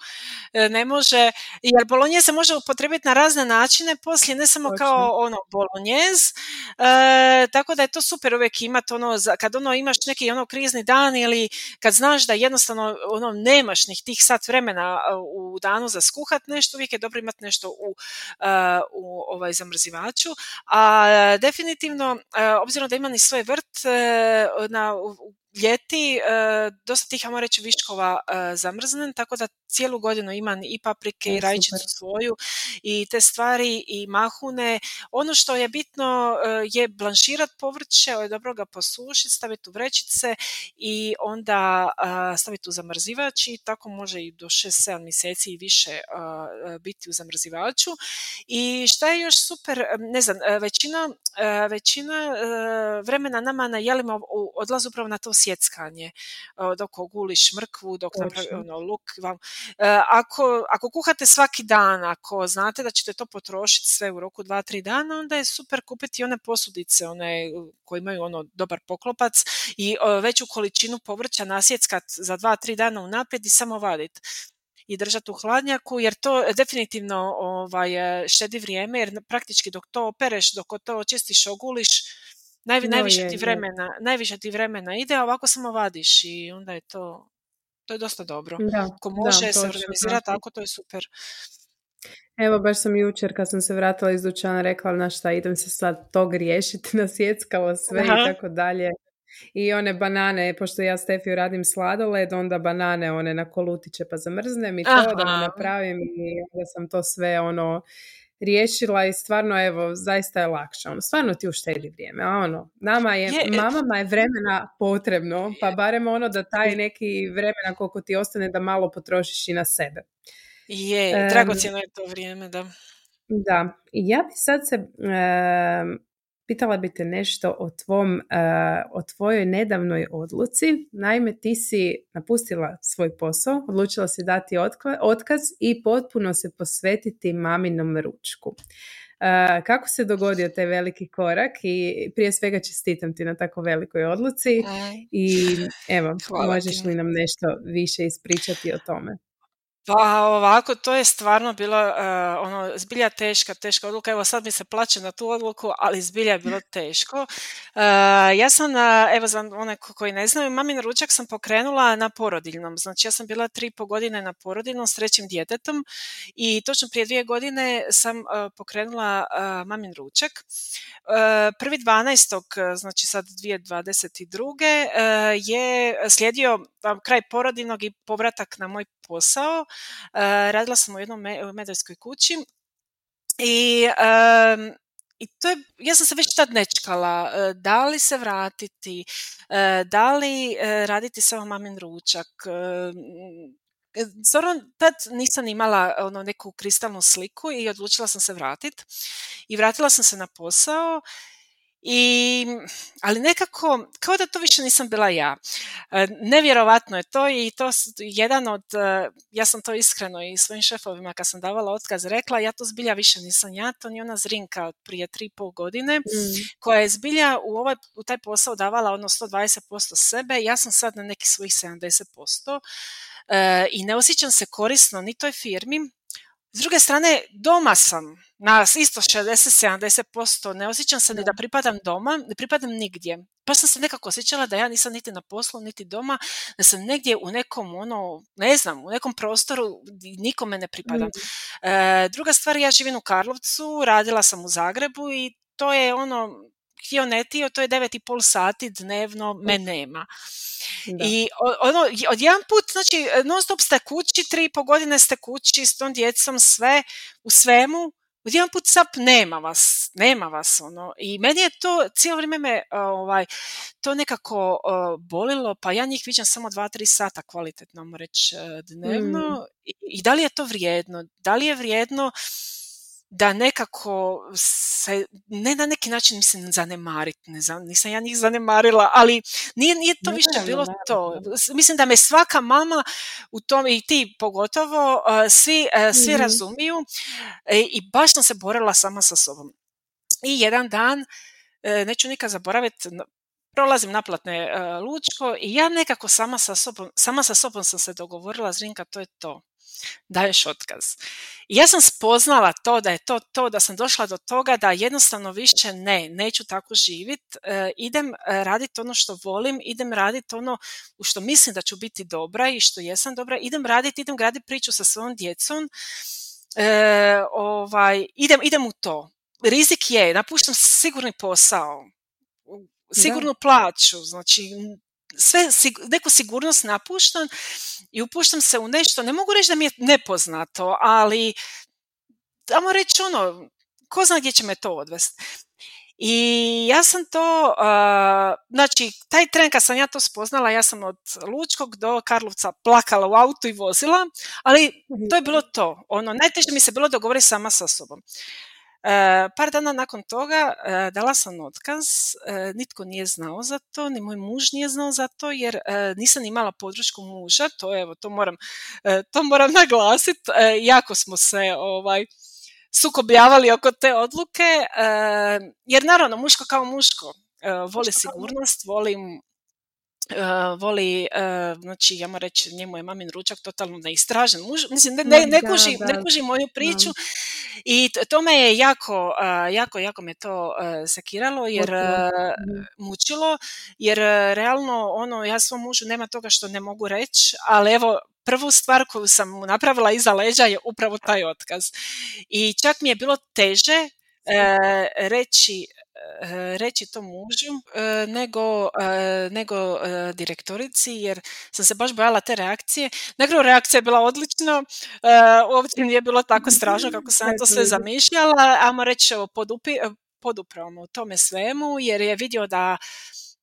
ne može, jer bolonjez se može upotrebiti na razne načine poslije, ne samo kao ono bolonjez, tako da je to super uvijek imati ono, kad ono imaš neki ono krizni dan ili kad znaš da jednostavno ono nemaš njih tih sat vremena u danu za skuhat nešto, uvijek je dobro imati nešto u, u ovaj zamrzivaču, a definitivno, e, obzirom da imam i svoj vrt e, na, ljeti e, dosta tih, ajmo reći, viškova e, zamrznem, tako da cijelu godinu imam i paprike i rajčicu svoju i te stvari i mahune. Ono što je bitno e, je blanširat povrće, je dobro ga posušiti, staviti u vrećice i onda staviti u zamrzivač i tako može i do 6-7 mjeseci i više biti u zamrzivaču. I šta je još super, ne znam, većina, većina vremena nama na jelima odlazi upravo na to sjeckanje, dok oguliš mrkvu, dok napravi ono, luk. Vam. E, ako, ako kuhate svaki dan, ako znate da ćete to potrošiti sve u roku 2-3 dana, onda je super kupiti one posudice, one koje imaju ono dobar poklopac i veću količinu povrća nasjeckat za 2-3 dana unaprijed i samo vaditi i držati u hladnjaku jer to definitivno ovaj, štedi vrijeme jer praktički dok to opereš, dok to očistiš, oguliš, Naj, najviše, ti vremena, najviše ti vremena ide, a ovako samo vadiš i onda je to, to je dosta dobro. Da, Ko može da, se organizirati tako, to je super. Evo, baš sam jučer kad sam se vratila iz dućana rekla, na šta, idem se sad tog riješiti, nasjeckalo sve Aha. i tako dalje. I one banane, pošto ja Stefiju radim sladoled, onda banane one na kolutiće pa zamrznem i to Aha. da napravim i onda sam to sve ono riješila i stvarno evo zaista je lakše. Ono, stvarno ti uštedi vrijeme. A ono, nama je, je, mamama je vremena potrebno, pa barem ono da taj neki vremena koliko ti ostane da malo potrošiš i na sebe. Je, dragocjeno je to vrijeme, da. Da, ja bi sad se pitala bi te nešto o, tvom, uh, o tvojoj nedavnoj odluci. Naime, ti si napustila svoj posao, odlučila si dati otkaz i potpuno se posvetiti maminom ručku. Uh, kako se dogodio taj veliki korak i prije svega čestitam ti na tako velikoj odluci i evo, možeš li nam nešto više ispričati o tome? Pa ovako, to je stvarno bilo uh, ono, zbilja teška, teška odluka. Evo sad mi se plaće na tu odluku, ali zbilja je bilo teško. Uh, ja sam, uh, evo za one koji ne znaju, mamin ručak sam pokrenula na porodiljnom. Znači ja sam bila tri po godine na porodiljnom s trećim djetetom i točno prije dvije godine sam pokrenula mamin ručak. Prvi 12. znači sad 2022. je slijedio kraj porodiljnog i povratak na moj posao. E, radila sam u jednom medijskoj kući i i to je, ja sam se već tad nečkala, e, da li se vratiti, e, da li raditi samo mamin ručak. Stvarno, tad nisam imala ono, neku kristalnu sliku i odlučila sam se vratiti. I vratila sam se na posao i, ali nekako, kao da to više nisam bila ja. E, nevjerovatno je to i to jedan od, e, ja sam to iskreno i svojim šefovima kad sam davala otkaz rekla, ja to zbilja više nisam ja, to ni ona zrinka od prije tri pol godine, mm. koja je zbilja u, ovaj, u taj posao davala ono 120% sebe, ja sam sad na neki svojih 70% e, i ne osjećam se korisno ni toj firmi, s druge strane, doma sam na isto 60-70%, ne osjećam se ni da pripadam doma, ne pripadam nigdje. Pa sam se nekako osjećala da ja nisam niti na poslu, niti doma, da sam negdje u nekom, ono, ne znam, u nekom prostoru nikome ne pripadam. Mm. E, druga stvar, ja živim u Karlovcu, radila sam u Zagrebu i to je ono, htio ne tio, to je 9,5 sati dnevno, me nema. I ono, od jedan put, znači, non stop ste kući, tri i po godine ste kući s tom djecom, sve, u svemu, jedan put sap nema vas, nema vas ono. I meni je to, cijelo vrijeme me ovaj, to nekako uh, bolilo, pa ja njih viđam samo dva, tri sata kvalitetno, reći, e, dnevno. Mm. I, I da li je to vrijedno? Da li je vrijedno da nekako se, ne na neki način mislim zanemariti, ne znam, nisam ja njih zanemarila, ali nije, nije to više bilo to. Mislim da me svaka mama u tom i ti pogotovo svi, svi mm razumiju e, i baš sam se borila sama sa sobom. I jedan dan, neću nikad zaboraviti, prolazim naplatne Lučko i ja nekako sama sa sobom, sama sa sobom sam se dogovorila, Zrinka, to je to daješ otkaz. I ja sam spoznala to da je to to, da sam došla do toga da jednostavno više ne, neću tako živit, e, idem e, raditi ono što volim, idem raditi ono u što mislim da ću biti dobra i što jesam dobra, idem raditi, idem graditi priču sa svojom djecom, e, ovaj, idem, idem u to. Rizik je, napuštam sigurni posao, sigurnu plaću, znači sve, neku sigurnost napuštam i upuštam se u nešto, ne mogu reći da mi je nepoznato, ali tamo reći ono, ko zna gdje će me to odvesti. I ja sam to, znači taj tren kad sam ja to spoznala, ja sam od Lučkog do Karlovca plakala u autu i vozila, ali to je bilo to. Ono, najteže mi se bilo dogovoriti sama sa sobom. E, par dana nakon toga e, dala sam otkaz, e, nitko nije znao za to, ni moj muž nije znao za to jer nisam imala podršku muža, to evo, to moram, to moram naglasiti, jako smo se ovaj, sukobljavali oko te odluke, jer naravno muško kao muško, voli sigurnost, volim Uh, voli, uh, znači ja moram reći, njemu je mamin ručak totalno neistražen. Muž, mislim, ne, ne, ne, kuži, ne kuži moju priču i to me je jako, uh, jako, jako me to sekiralo jer mučilo, jer realno ono, ja svom mužu nema toga što ne mogu reći, ali evo, prvu stvar koju sam napravila iza leđa je upravo taj otkaz. I čak mi je bilo teže reći reći to mužu eh, nego, eh, nego direktorici jer sam se baš bojala te reakcije. Na reakcija je bila odlična, uopće nije bilo tako strašno kako sam to sve zamišljala, ajmo reći podupi, poduprao u tome svemu jer je vidio da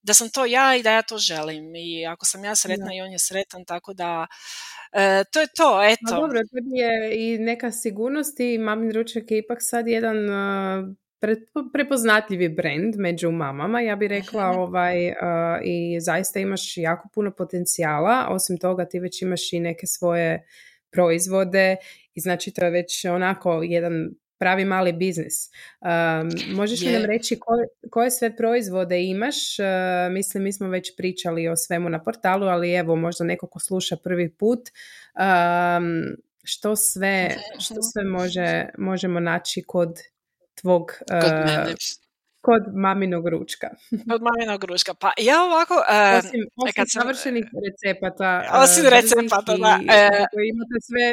da sam to ja i da ja to želim i ako sam ja sretna i on je sretan tako da to je to, eto. A dobro, to je i neka sigurnost i mamin ručak je ipak sad jedan prepoznatljivi brand među mamama, ja bih rekla ovaj, i zaista imaš jako puno potencijala, osim toga ti već imaš i neke svoje proizvode i znači to je već onako jedan pravi mali biznis. Um, možeš li nam reći koje, koje sve proizvode imaš? mislim, mi smo već pričali o svemu na portalu, ali evo, možda neko ko sluša prvi put, um, što sve, što sve može, možemo naći kod tvog... Kod uh, Kod maminog ručka. Kod maminog ručka. Pa ja ovako... Uh, osim osim kad sam, savršenih recepata. Osim uh, recepata, da. Uh, koje imate sve,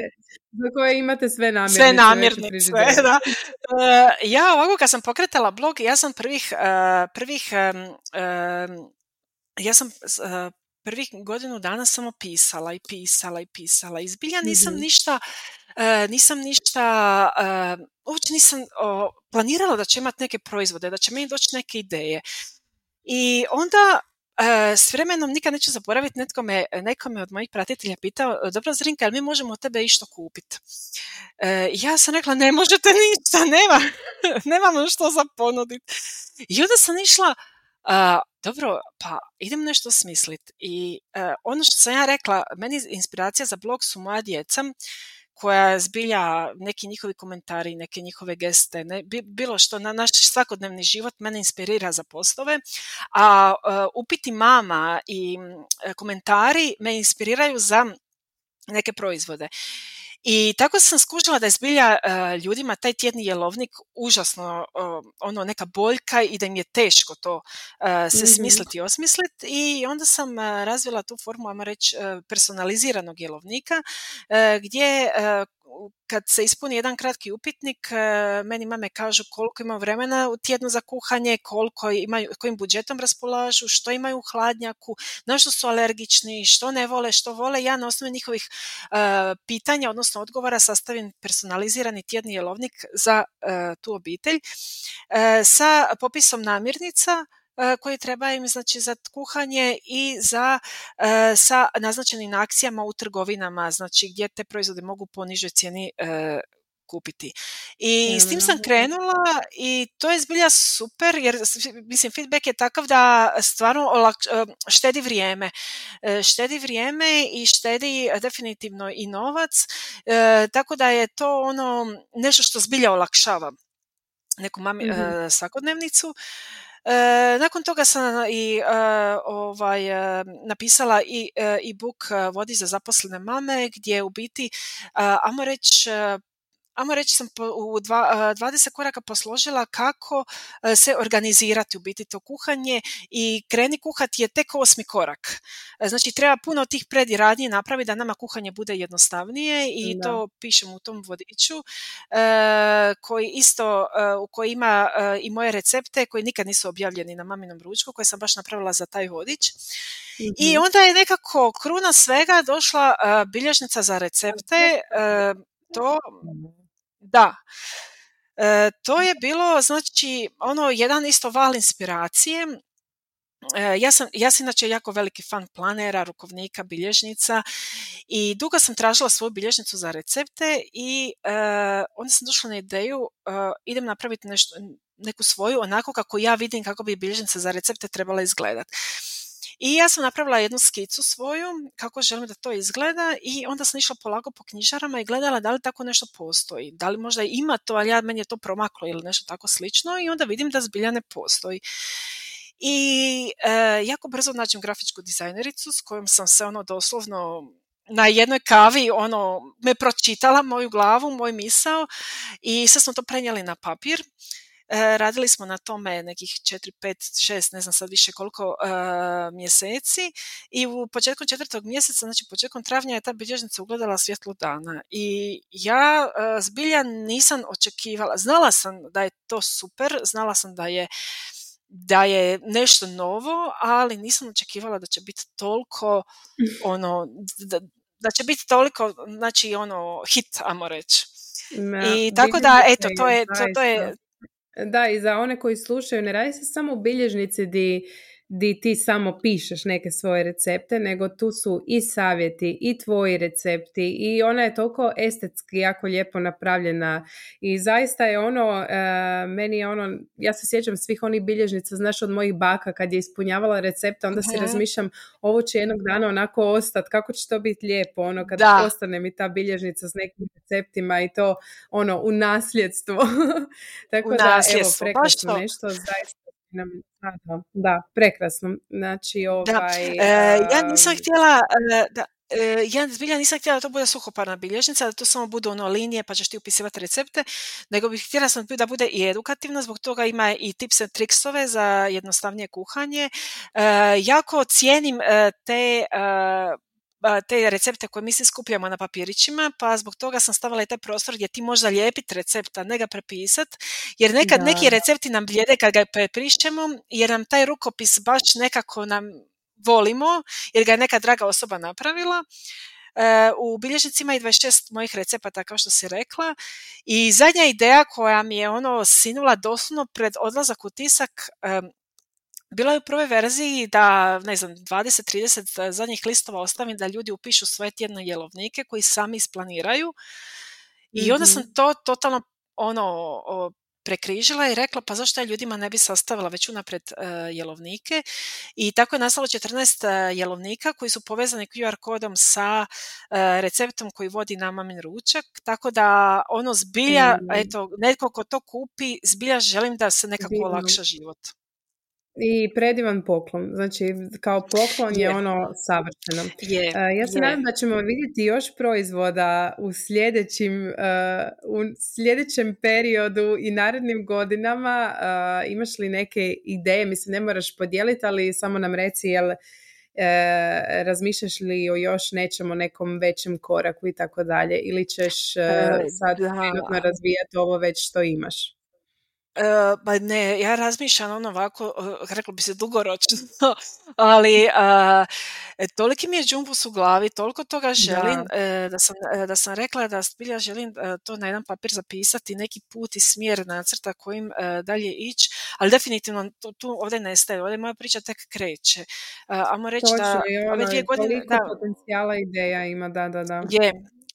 za koje imate sve namirnice. Sve namirnice, da. Uh, ja ovako kad sam pokretala blog, ja sam prvih, uh, prvih ja sam uh, prvih godinu dana samo pisala i pisala i pisala. Izbilja nisam mm-hmm. ništa E, nisam ništa, e, uopće nisam planirala da će imati neke proizvode, da će meni doći neke ideje. I onda e, s vremenom nikad neću zaboraviti, netko me, neko me od mojih pratitelja pitao, dobro Zrinka, jel mi možemo od tebe išto kupiti? ja sam rekla, ne možete ništa, nema, nemamo što za ponuditi. I onda sam išla, dobro, pa idem nešto smisliti. I ono što sam ja rekla, meni inspiracija za blog su moja djeca, koja zbilja neki njihovi komentari, neke njihove geste, ne, bilo što na naš svakodnevni život mene inspirira za postove, a uh, upiti mama i komentari me inspiriraju za neke proizvode. I tako sam skužila da je zbilja uh, ljudima taj tjedni jelovnik užasno uh, ono neka boljka i da im je teško to uh, se mm-hmm. smisliti i osmisliti i onda sam razvila tu formu, ajmo reći, personaliziranog jelovnika gdje kad se ispuni jedan kratki upitnik, e, meni mame kažu koliko ima vremena u tjednu za kuhanje, koliko imaju, kojim budžetom raspolažu, što imaju u hladnjaku, na što su alergični, što ne vole, što vole. Ja na osnovu njihovih uh, pitanja, odnosno odgovora, sastavim personalizirani tjedni jelovnik za uh, tu obitelj uh, sa popisom namirnica, koji treba im znači za kuhanje i za e, sa naznačenim akcijama u trgovinama, znači gdje te proizvode mogu po nižoj cijeni e, kupiti. I s tim sam krenula i to je zbilja super jer mislim feedback je takav da stvarno štedi vrijeme. Štedi vrijeme i štedi definitivno i novac, tako da je to ono nešto što zbilja olakšava neku mami, mm svakodnevnicu. Nakon toga sam i ovaj, napisala i e-book Vodi za zaposlene mame gdje u biti, ajmo reći, Amo reći sam u dva, 20 koraka posložila kako se organizirati u biti to kuhanje i kreni kuhati je tek osmi korak. Znači treba puno tih prediradnji napraviti da nama kuhanje bude jednostavnije i to pišem u tom vodiču koji isto u koji ima i moje recepte koji nikad nisu objavljeni na maminom ručku koje sam baš napravila za taj vodič. I mhm. onda je nekako kruna svega došla bilježnica za recepte to da. E, to je bilo, znači, ono, jedan isto val inspiracije. E, ja, sam, ja sam inače jako veliki fan planera, rukovnika, bilježnica i dugo sam tražila svoju bilježnicu za recepte i e, onda sam došla na ideju, e, idem napraviti nešto, neku svoju onako kako ja vidim kako bi bilježnica za recepte trebala izgledati. I ja sam napravila jednu skicu svoju, kako želim da to izgleda i onda sam išla polako po knjižarama i gledala da li tako nešto postoji. Da li možda ima to, ali ja, meni je to promaklo ili nešto tako slično i onda vidim da zbilja ne postoji. I e, jako brzo nađem grafičku dizajnericu s kojom sam se ono doslovno na jednoj kavi ono me pročitala moju glavu, moj misao i sad smo to prenijeli na papir radili smo na tome nekih 4, 5, 6, ne znam sad više koliko e, mjeseci i u početkom četvrtog mjeseca, znači početkom travnja je ta bilježnica ugledala svjetlo dana i ja e, zbilja nisam očekivala, znala sam da je to super, znala sam da je da je nešto novo, ali nisam očekivala da će biti toliko ono, da, da će biti toliko, znači ono, hit, ajmo reći. I tako da, eto, to je, to, to je, da, i za one koji slušaju, ne radi se samo u bilježnici di di ti samo pišeš neke svoje recepte, nego tu su i savjeti i tvoji recepti i ona je toliko estetski jako lijepo napravljena i zaista je ono, e, meni je ono, ja se sjećam svih onih bilježnica, znaš od mojih baka kad je ispunjavala recepte, onda si razmišljam ovo će jednog dana onako ostati, kako će to biti lijepo, ono kada da. ostane mi ta bilježnica s nekim receptima i to ono u nasljedstvo. Tako u da, evo, prekrasno nešto, zaista da, da, prekrasno. Znači, ovaj... E, ja nisam htjela, e, da, e, ja zbilja nisam htjela da to bude suhoparna bilježnica, da to samo budu ono linije pa ćeš ti upisivati recepte, nego bih htjela sam da bude i edukativno, zbog toga ima i tips and tricksove za jednostavnije kuhanje. jako cijenim te te recepte koje mi se skupljamo na papirićima, pa zbog toga sam stavila i taj prostor gdje ti možeš zalijepiti recepta, ne ga prepisat, jer nekad neki recepti nam bljede kad ga prepišćemo, jer nam taj rukopis baš nekako nam volimo, jer ga je neka draga osoba napravila. E, u bilježnicima i 26 mojih recepata, kao što si rekla. I zadnja ideja koja mi je ono sinula doslovno pred odlazak u tisak, bilo je u prvoj verziji da, ne znam, 20-30 zadnjih listova ostavim da ljudi upišu svoje tjedne jelovnike koji sami isplaniraju. I onda sam mhm. to totalno ono prekrižila i rekla pa zašto ja ljudima ne bi sastavila već unaprijed uh, jelovnike i tako je nastalo 14 uh, jelovnika koji su povezani QR kodom sa uh, receptom koji vodi na mamin ručak, tako da ono zbilja, mm. eto, netko ko to kupi, zbilja želim da se nekako olakša život. I predivan poklon. Znači, kao poklon je, ono savršeno. Je, uh, ja se nadam da ćemo vidjeti još proizvoda u sljedećim, uh, u sljedećem periodu i narednim godinama. Uh, imaš li neke ideje? Mislim, ne moraš podijeliti, ali samo nam reci jel razmišljaš li o još nečemu, nekom većem koraku i tako dalje ili ćeš sad trenutno razvijati ovo već što imaš? Uh, ba ne, ja razmišljam ono ovako, uh, reklo bi se dugoročno, ali uh, toliki mi je džumbus u glavi, toliko toga želim da, da sam, da sam rekla da zbilja želim to na jedan papir zapisati, neki put i smjer nacrta kojim dalje ići, ali definitivno to, tu ovdje nestaje, ovdje moja priča tek kreće. Amo reći da ove dvije godine... Da, potencijala ideja ima, da, da, da. Je,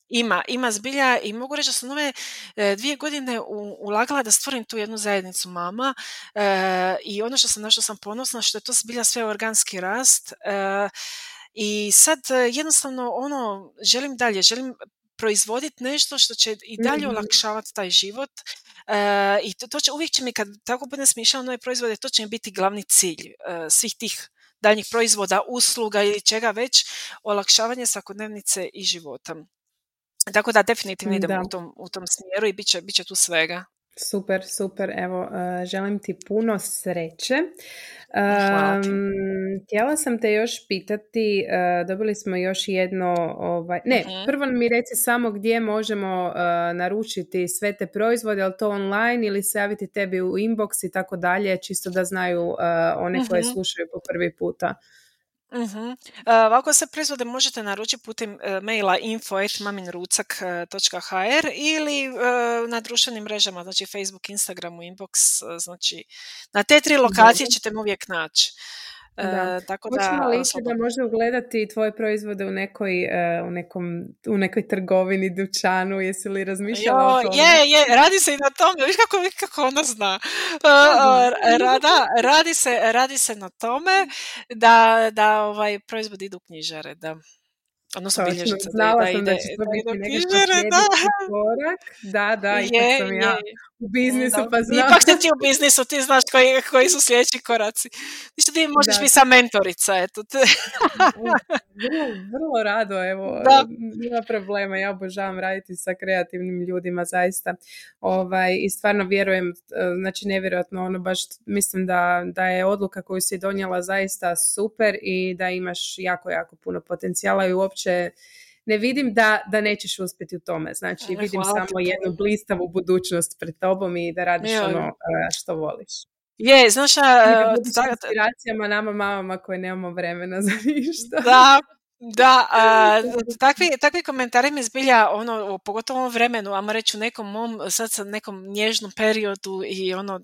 ima, ima zbilja i mogu reći da sam ove e, dvije godine ulagala da stvorim tu jednu zajednicu mama e, i ono što sam, na što sam ponosna što je to zbilja sve organski rast e, i sad jednostavno ono želim dalje, želim proizvoditi nešto što će i dalje mm olakšavati taj život I to, to će, uvijek će mi, kad tako budem smišljala nove proizvode, to će mi biti glavni cilj svih tih daljnjih proizvoda, usluga ili čega već, olakšavanje svakodnevnice i života. Tako da definitivno idemo u tom, u tom smjeru i bit će, bit će tu svega. Super, super. Evo, uh, želim ti puno sreće. Um, htjela sam te još pitati, uh, dobili smo još jedno, ovaj, ne, uh prvo mi reci samo gdje možemo uh, naručiti sve te proizvode, ali to online ili se javiti tebi u inbox i tako dalje, čisto da znaju one koje slušaju po prvi puta. Uh-huh. ovako se proizvode možete naručiti putem uh, maila info.maminrucak.hr ili uh, na društvenim mrežama, znači Facebook, Instagram, Inbox, znači na te tri lokacije ćete uvijek naći. Da. E, tako da, li da može ugledati tvoje proizvode u nekoj, e, u, nekom, u nekoj trgovini, dućanu, jesi li razmišljala o tome? Je, je, radi se i na tome, viš kako, kako ona zna. E, rada, radi, se, radi se na tome da, da ovaj, proizvodi idu knjižare, da. Odnosno bilježica Znala da, sam da, ide, da će to biti da. korak. Da, da, ipak sam ja u biznisu, da. pa znam. Ipak si ti u biznisu, ti znaš koji, koji su sljedeći koraci. Ništa ti možeš biti sa mentorica, eto. vrlo, vrlo rado, evo, da. nema problema, ja obožavam raditi sa kreativnim ljudima, zaista. Ovaj, I stvarno vjerujem, znači nevjerojatno, ono baš mislim da, da je odluka koju si donijela zaista super i da imaš jako, jako puno potencijala i uopće ne vidim da, da nećeš uspjeti u tome. Znači, vidim samo jednu blistavu budućnost pred tobom i da radiš ono e, što voliš. Je, znaš, uh, inspiracijama nama mamama koje nemamo vremena za ništa. Da, da, a, takvi, takvi komentari mi zbilja, ono, pogotovo u ovom vremenu, ajmo reći u nekom mom, sad sa nekom nježnom periodu i ono,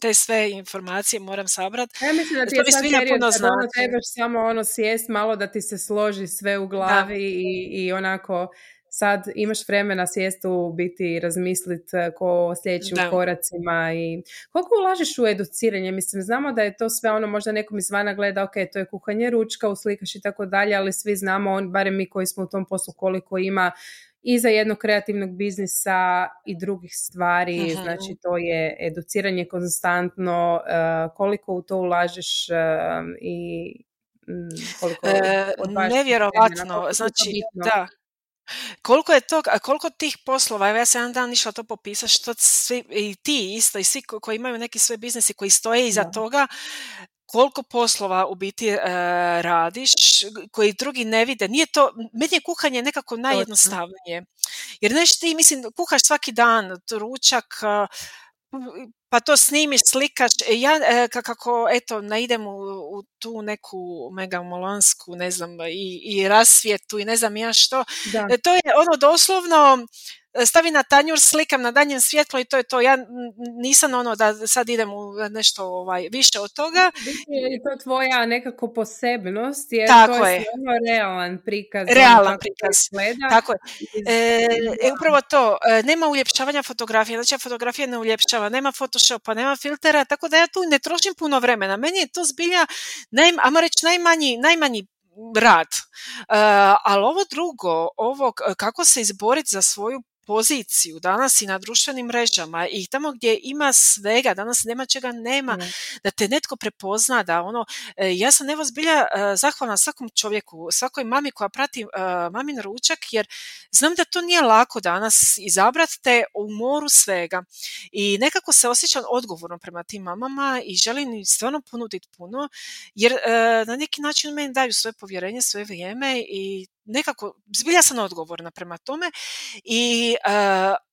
te sve informacije moram sabrati. Ja mislim da ti je sad period puno kad ono trebaš samo ono sjest malo da ti se složi sve u glavi i, i onako sad imaš vremena sjestu biti razmisliti e, ko sljedećim koracima i koliko ulažeš u educiranje, mislim znamo da je to sve ono možda nekom izvana gleda ok, to je kuhanje ručka, uslikaš i tako dalje, ali svi znamo, on, barem mi koji smo u tom poslu koliko ima i za jednog kreativnog biznisa i drugih stvari, znači to je educiranje konstantno, uh, koliko u to ulažeš uh, i mm, koliko e, nevjerovatno, znači da koliko je to, koliko tih poslova, evo ja sam jedan dan išla to popisati, što svi, i ti isto, i svi koji imaju neki svoj biznis i koji stoje iza toga, koliko poslova u biti e, radiš koji drugi ne vide. Nije to, meni je kuhanje nekako najjednostavnije. Jer nešto ti, mislim, kuhaš svaki dan, ručak, pa to snimiš, slikaš, e, ja e, kako eto naidem u, u tu neku megamolansku, ne znam, i, i rasvjetu i ne znam ja što, da. to je ono doslovno stavi na tanjur, slikam na danjem svjetlo i to je to. Ja nisam ono da sad idem u nešto ovaj, više od toga. Je to tvoja nekako posebnost, jer Tako to je, je. Ono realan prikaz. Ono realan prikaz. Tako je. E, e, upravo to, e, nema uljepšavanja fotografije, znači fotografija ne uljepšava, nema photoshopa, nema filtera, tako da ja tu ne trošim puno vremena. Meni je to zbilja, naj, ajmo reći, najmanji, najmanji rad. Uh, ali ovo drugo, ovo kako se izboriti za svoju poziciju danas i na društvenim mrežama i tamo gdje ima svega, danas nema čega nema, da. te netko prepozna, da ono, e, ja sam evo zbilja e, zahvalna svakom čovjeku, svakoj mami koja prati e, mamin ručak, jer znam da to nije lako danas izabrati te u moru svega i nekako se osjećam odgovorno prema tim mamama i želim im stvarno ponuditi puno, jer na neki način meni daju svoje povjerenje, svoje vrijeme i nekako, zbilja sam odgovorna prema tome i uh,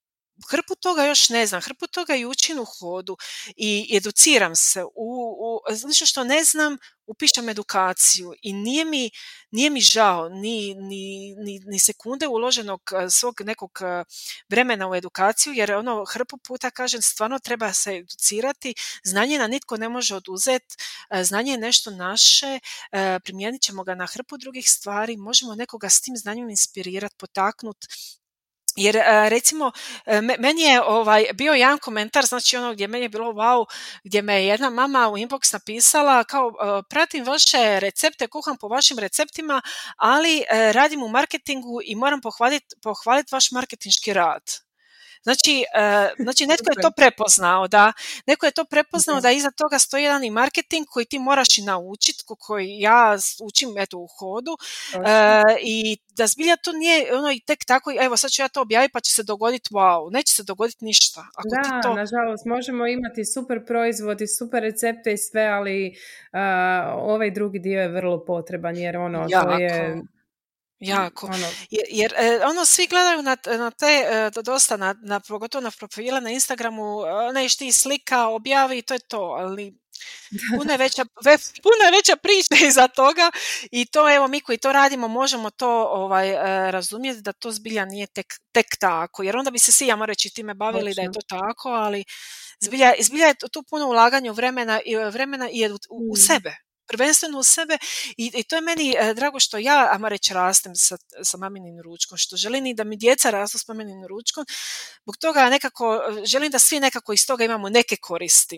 hrpu toga još ne znam, hrpu toga i učim u hodu i educiram se. U, u, znači što ne znam, upišem edukaciju i nije mi, nije mi žao ni, ni, ni, ni sekunde uloženog svog nekog vremena u edukaciju, jer ono hrpu puta kažem stvarno treba se educirati, znanje na nitko ne može oduzeti, znanje je nešto naše, primijenit ćemo ga na hrpu drugih stvari, možemo nekoga s tim znanjem inspirirati, potaknuti, jer e, recimo e, meni je ovaj bio jedan komentar znači ono gdje meni je bilo wow gdje me je jedna mama u inbox napisala kao e, pratim vaše recepte kuham po vašim receptima ali radim u marketingu i moram pohvaliti pohvalit vaš marketinški rad Znači, uh, znači netko je to prepoznao, da. Neko je to prepoznao da iza toga stoji jedan i marketing koji ti moraš i naučiti, koji ja učim eto u hodu uh, i da zbilja to nije ono i tek tako, evo sad ću ja to objaviti pa će se dogoditi wow, neće se dogoditi ništa. Ako da, ti to... nažalost, možemo imati super proizvod i super recepte i sve, ali uh, ovaj drugi dio je vrlo potreban jer ono, to je Jako. Ono. Jer, jer e, ono svi gledaju na, na te, e, dosta na, na, pogotovo na profile na Instagramu, neš ti slika, objavi i to je to, ali puno je veća, ve, puno je veća priča iza toga i to evo mi koji to radimo možemo to ovaj, e, razumjeti da to zbilja nije tek, tek tako, jer onda bi se svi, ja reći, time bavili da je to tako, ali zbilja, zbilja je tu puno ulaganja vremena, vremena i u, u mm. sebe prvenstveno u sebe i, i to je meni e, drago što ja, ama reći, rastem sa, sa maminim ručkom, što želim i da mi djeca rastu s maminim ručkom, zbog toga nekako, e, želim da svi nekako iz toga imamo neke koristi.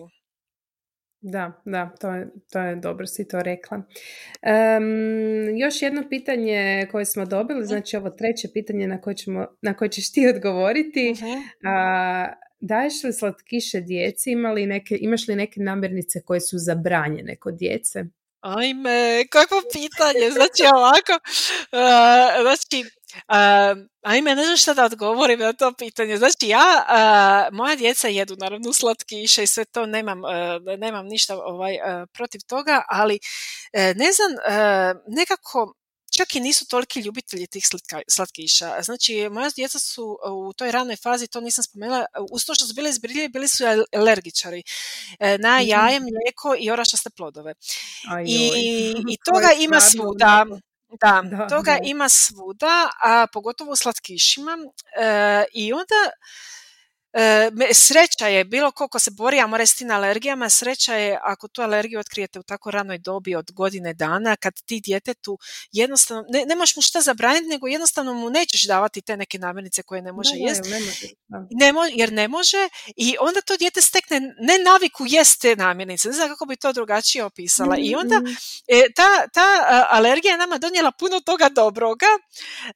Da, da, to je, to je dobro si to rekla. Um, još jedno pitanje koje smo dobili, mhm. znači ovo treće pitanje na koje, ćemo, na koje ćeš ti odgovoriti. Uh-huh. A, daješ li slatkiše djeci, ima li neke, imaš li neke namirnice koje su zabranjene kod djece? Ajme, kakvo pitanje, znači ovako, uh, znači, uh, ajme, ne znam šta da odgovorim na to pitanje. Znači ja, uh, moja djeca jedu naravno slatkiše i sve to, nemam, nemam ništa ovaj, protiv toga, ali ne znam, nekako čak i nisu toliki ljubitelji tih slatkiša. Znači, moja djeca su u toj ranoj fazi, to nisam spomenula, uz to što su bili izbriljivi, bili su alergičari e, na mhm. jaje, mlijeko i orašaste plodove. I, I toga ima svuda. Da, da, toga ima svuda, a pogotovo u slatkišima. E, I onda E, sreća je, bilo koliko se bori amorestin alergijama, sreća je ako tu alergiju otkrijete u tako ranoj dobi od godine dana, kad ti djetetu jednostavno, ne, nemaš mu šta zabraniti, nego jednostavno mu nećeš davati te neke namirnice koje ne može jesti. Ne, jer ne može i onda to dijete stekne ne naviku jeste te namirnice, ne znam kako bi to drugačije opisala. I onda mm-hmm. e, ta, ta alergija je nama donijela puno toga dobroga,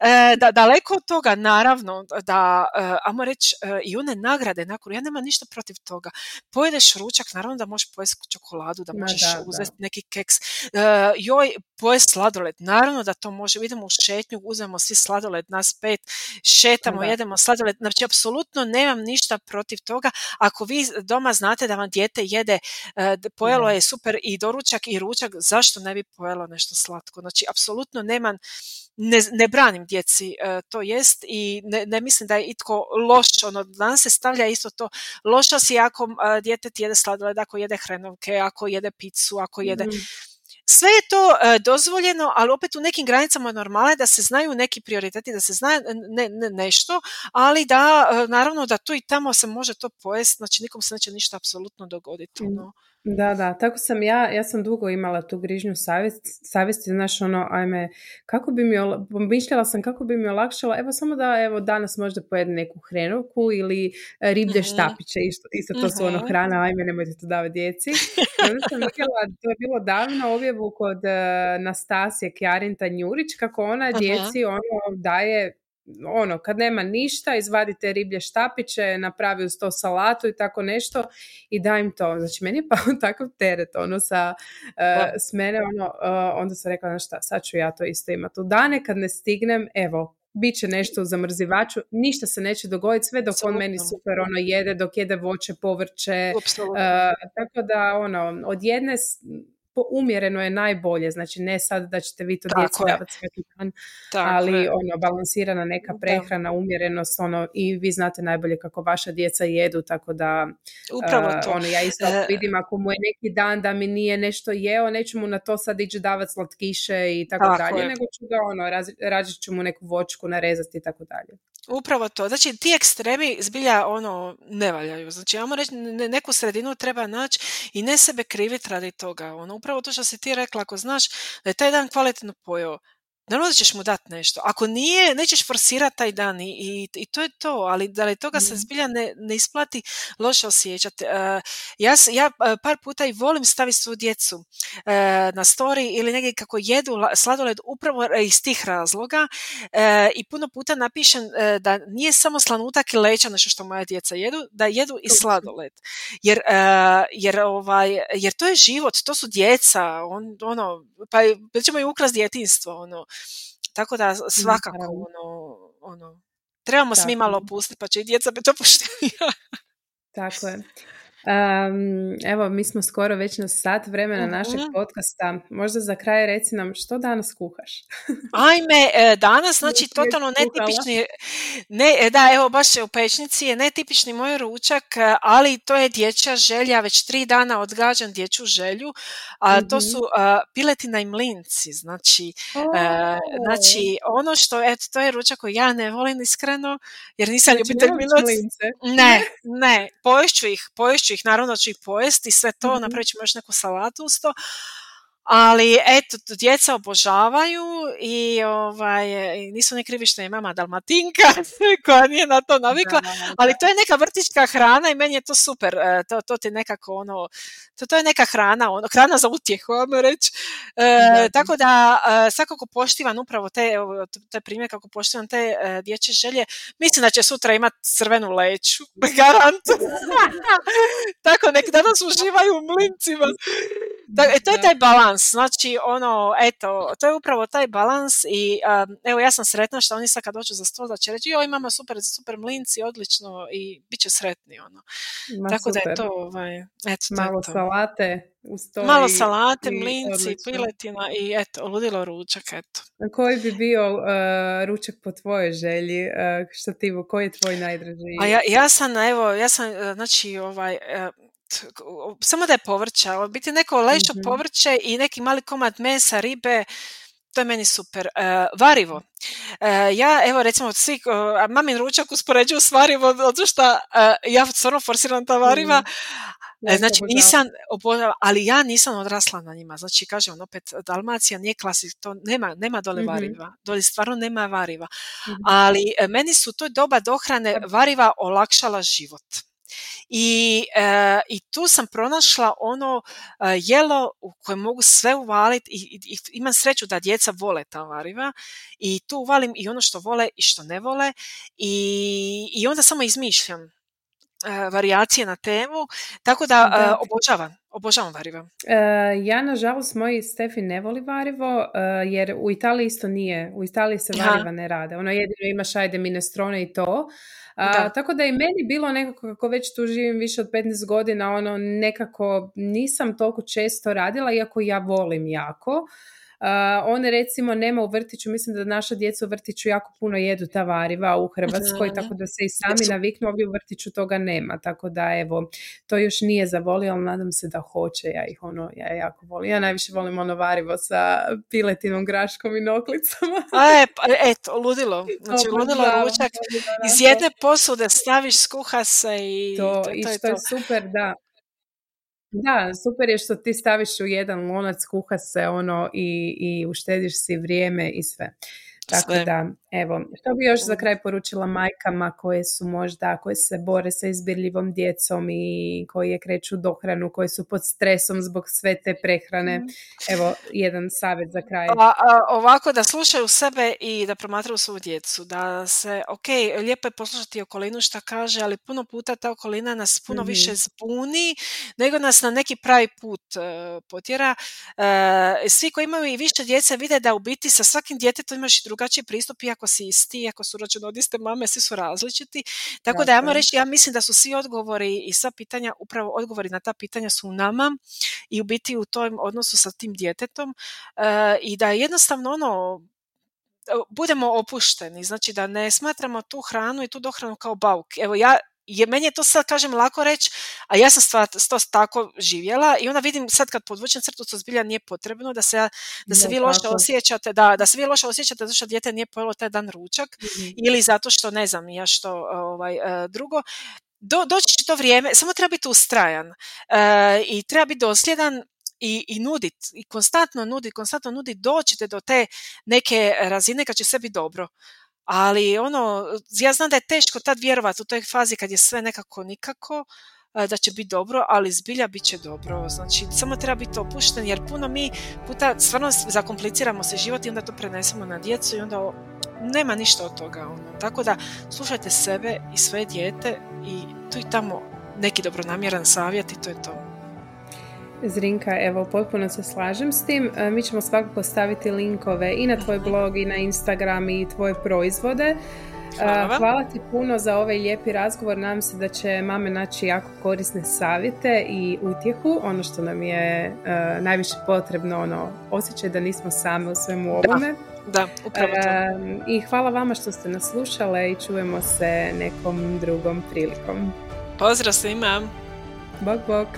e, da, daleko od toga naravno da, amo reći, i one nagrade nakon, ja nema ništa protiv toga. Pojedeš ručak, naravno da možeš pojesti čokoladu, da možeš uzeti neki keks. Uh, joj, pojesti sladoled, naravno da to može. Idemo u šetnju, uzmemo svi sladoled, nas pet, šetamo, jedemo sladoled. Znači, apsolutno nemam ništa protiv toga. Ako vi doma znate da vam dijete jede, uh, pojelo je super i doručak i ručak, zašto ne bi pojelo nešto slatko? Znači, apsolutno nemam ne, ne branim djeci uh, to jest i ne, ne, mislim da je itko loš, ono danas se stavlja isto to, loša si ako uh, dijete jede sladoled, ako jede hrenovke, ako jede picu, ako jede... Mhm. Sve je to uh, dozvoljeno, ali opet u nekim granicama normale da se znaju neki prioriteti, da se zna ne, ne, nešto, ali da naravno da tu i tamo se može to pojesti, znači nikom se neće ništa apsolutno dogoditi. Mm. No. Da, da, tako sam ja, ja sam dugo imala tu grižnju savjest, savjesti, znaš ono, ajme, kako bi mi, mišljala sam kako bi mi olakšala, evo samo da, evo, danas možda pojedem neku hrenovku ili e, riblje mhm. štapiće, isto, isto to su ono mhm. hrana, ajme, nemojte to davati djeci. Onda sam vidjela, to je bilo davno objavu kod uh, Nastasije Kjarinta Njurić, kako ona djeci, ono, daje ono, kad nema ništa, izvadite riblje štapiće, napravi uz to salatu i tako nešto i daj im to. Znači, meni je pao takav teret, ono, sa, uh, s mene, ono, uh, onda sam rekla, znaš šta, sad ću ja to isto imati. U dane kad ne stignem, evo, bit će nešto u zamrzivaču, ništa se neće dogoditi, sve dok on meni super ono jede, dok jede voće, povrće, uh, tako da ono, od jedne umjereno je najbolje, znači ne sad da ćete vi to djeci davati svaki dan, ali je. ono, balansirana neka prehrana, umjerenost, ono, i vi znate najbolje kako vaša djeca jedu, tako da Upravo to. ono, ja isto e, vidim ako mu je neki dan da mi nije nešto jeo, neću mu na to sad ići davati slatkiše i tako, dalje, nego ću ga ono, raz, ću mu neku vočku narezati i tako dalje. Upravo to. Znači, ti ekstremi zbilja ono ne valjaju. Znači, ja reći, neku sredinu treba naći i ne sebe kriviti radi toga. Ono, upravo to što si ti rekla, ako znaš da je taj dan kvalitetno pojeo, naravno da ćeš mu dati nešto. Ako nije, nećeš forsirati taj dan i, i, to je to, ali da li toga se mhm. zbilja ne, ne isplati loše osjećati. Uh, ja, ja e, par puta i volim staviti svoju djecu uh, na story ili negdje kako jedu sladoled upravo iz tih razloga i puno puta napišem da nije samo slanutak i leća nešto što moja djeca jedu, da jedu i sladoled. Jer, jer, ovaj, jer to je život, to su djeca, on, ono, pa ćemo i ukras djetinstvo, ono, tako da svakako, ono, ono, trebamo Tako. svi malo pustiti, pa će i djeca biti opuštenija. Tako je. Um, evo, mi smo skoro već na sat vremena našeg mhm. podcasta. Možda za kraj reci nam što danas kuhaš? Ajme, e, danas, znači, totalno netipični, ne, e, da, evo, baš u pečnici je netipični moj ručak, e, ali to je dječja želja, već tri dana odgađam dječju želju, a to su uh, piletina i mlinci, znači, znači, ono što, eto, to je ručak koji ja ne volim iskreno, jer nisam znači, ljubitelj Ne, ne, poješću ih, poješću ih, naravno ću ih pojesti, sve to, mm-hmm. napravit ćemo još neku salatu uz to, ali eto, djeca obožavaju i ovaj, nisu ni krivi što je mama dalmatinka koja nije na to navikla, ali to je neka vrtička hrana i meni je to super. E, to, to ti nekako ono, to, to je neka hrana, ono, hrana za utjehu, ajmo reći. E, tako da e, svakako poštivam upravo te, te primjer kako poštivam te e, dječje želje. Mislim da će sutra imati crvenu leću, garant. tako nek danas uživaju u mlincima. Da, e, to je taj balans, znači ono, eto, to je upravo taj balans i evo ja sam sretna što oni sad kad dođu za stol da će reći joj imamo super, super mlinci, odlično i bit će sretni ono. Tako da je to, ovaj, eto, Malo to. salate to Malo salate, mlinci, piletina i eto, ludilo ručak, eto. A koji bi bio uh, ručak po tvojoj želji? Uh, što ti, koji je tvoj najdraži? A ja, ja sam, evo, ja sam, znači, ovaj, samo da je povrća, biti neko lešo mm povrće i neki mali komad mesa, ribe, to je meni super. Uh, varivo. Uh, ja, evo recimo, svi, uh, mamin ručak uspoređuju s varivo, zato što ja stvarno forsiram ta variva, mm. znači nisam, ali ja nisam odrasla na njima. Znači, kažem opet, Dalmacija nije klasik, to nema, nema dole mm variva. Dole stvarno nema variva. mm Ali meni su to doba dohrane variva olakšala život. I, e, i tu sam pronašla ono e, jelo u koje mogu sve uvaliti i, i, imam sreću da djeca vole ta variva i tu uvalim i ono što vole i što ne vole i, i onda samo izmišljam varijacije na temu, tako da, da. obožavam. Obožavam varivo. ja, nažalost, moj Stefi ne voli varivo, jer u Italiji isto nije. U Italiji se variva ne rade. Ono jedino imaš ajde minestrone i to, a, tako da i meni bilo nekako kako već tu živim više od 15 godina, ono nekako nisam toliko često radila, iako ja volim jako. Uh, one recimo nema u vrtiću, mislim da naša djeca u vrtiću jako puno jedu ta variva u Hrvatskoj, tako da se i sami naviknu, ovdje u vrtiću toga nema, tako da evo, to još nije zavolio, ali nadam se da hoće, ja ih ono, ja jako volim. Ja najviše volim ono varivo sa piletinom, graškom i noklicama. A e, pa, eto, ludilo, znači ludilo ručak, iz jedne posude staviš, skuha se i to, to, to, i što je, je super, da. Da, super je što ti staviš u jedan lonac, kuha se ono i, i uštediš si vrijeme i sve. Tako da, evo, što bi još za kraj poručila majkama koje su možda, koje se bore sa izbirljivom djecom i koje kreću dohranu, koje su pod stresom zbog sve te prehrane. Mhm. Evo, jedan savjet za kraj. A, ovako, da slušaju sebe i da promatraju svoju djecu. Da se, ok, lijepo je poslušati okolinu što kaže, ali puno puta ta okolina nas puno mm više zbuni nego nas na neki pravi put uh, potjera. Uh, svi koji imaju i više djece vide da u biti sa svakim djetetom imaš i drugačiji pristup, iako si isti, iako su rođeni od iste mame, svi su različiti. Tako da ja reći, ja mislim da su svi odgovori i sva pitanja, upravo odgovori na ta pitanja su u nama i u biti u tom odnosu sa tim djetetom e, i da jednostavno ono budemo opušteni, znači da ne smatramo tu hranu i tu dohranu kao bauk. Evo ja je, meni je to sad, kažem, lako reći, a ja sam stvar, to tako živjela i onda vidim sad kad podvučem crtu, to zbilja nije potrebno da se, da se vi loše osjećate, da, da se vi loše osjećate zato što dijete nije pojelo taj dan ručak mm-hmm. ili zato što, ne znam, ja što ovaj, e, drugo. Do, doći će to vrijeme, samo treba biti ustrajan e, i treba biti dosljedan i, i nudit, i konstantno nudit, konstantno nudit, doćete do te neke razine kad će sve biti dobro. Ali ono, ja znam da je teško tad vjerovati u toj fazi kad je sve nekako nikako, da će biti dobro, ali zbilja bit će dobro. Znači, samo treba biti opušten, jer puno mi puta stvarno zakompliciramo se život i onda to prenesemo na djecu i onda nema ništa od toga. Ono. Tako da, slušajte sebe i svoje dijete i tu i tamo neki dobronamjeran savjet i to je to. Zrinka, evo, potpuno se slažem s tim. E, mi ćemo svakako staviti linkove i na tvoj blog i na Instagram i tvoje proizvode. Hvala, Hvala ti puno za ovaj lijepi razgovor. Nadam se da će mame naći jako korisne savjete i utjehu. Ono što nam je uh, najviše potrebno, ono, osjećaj da nismo same u svemu ovome. Da, upravo to. I hvala vama što ste nas slušale i čujemo se nekom drugom prilikom. Pozdrav svima! Bok, bok!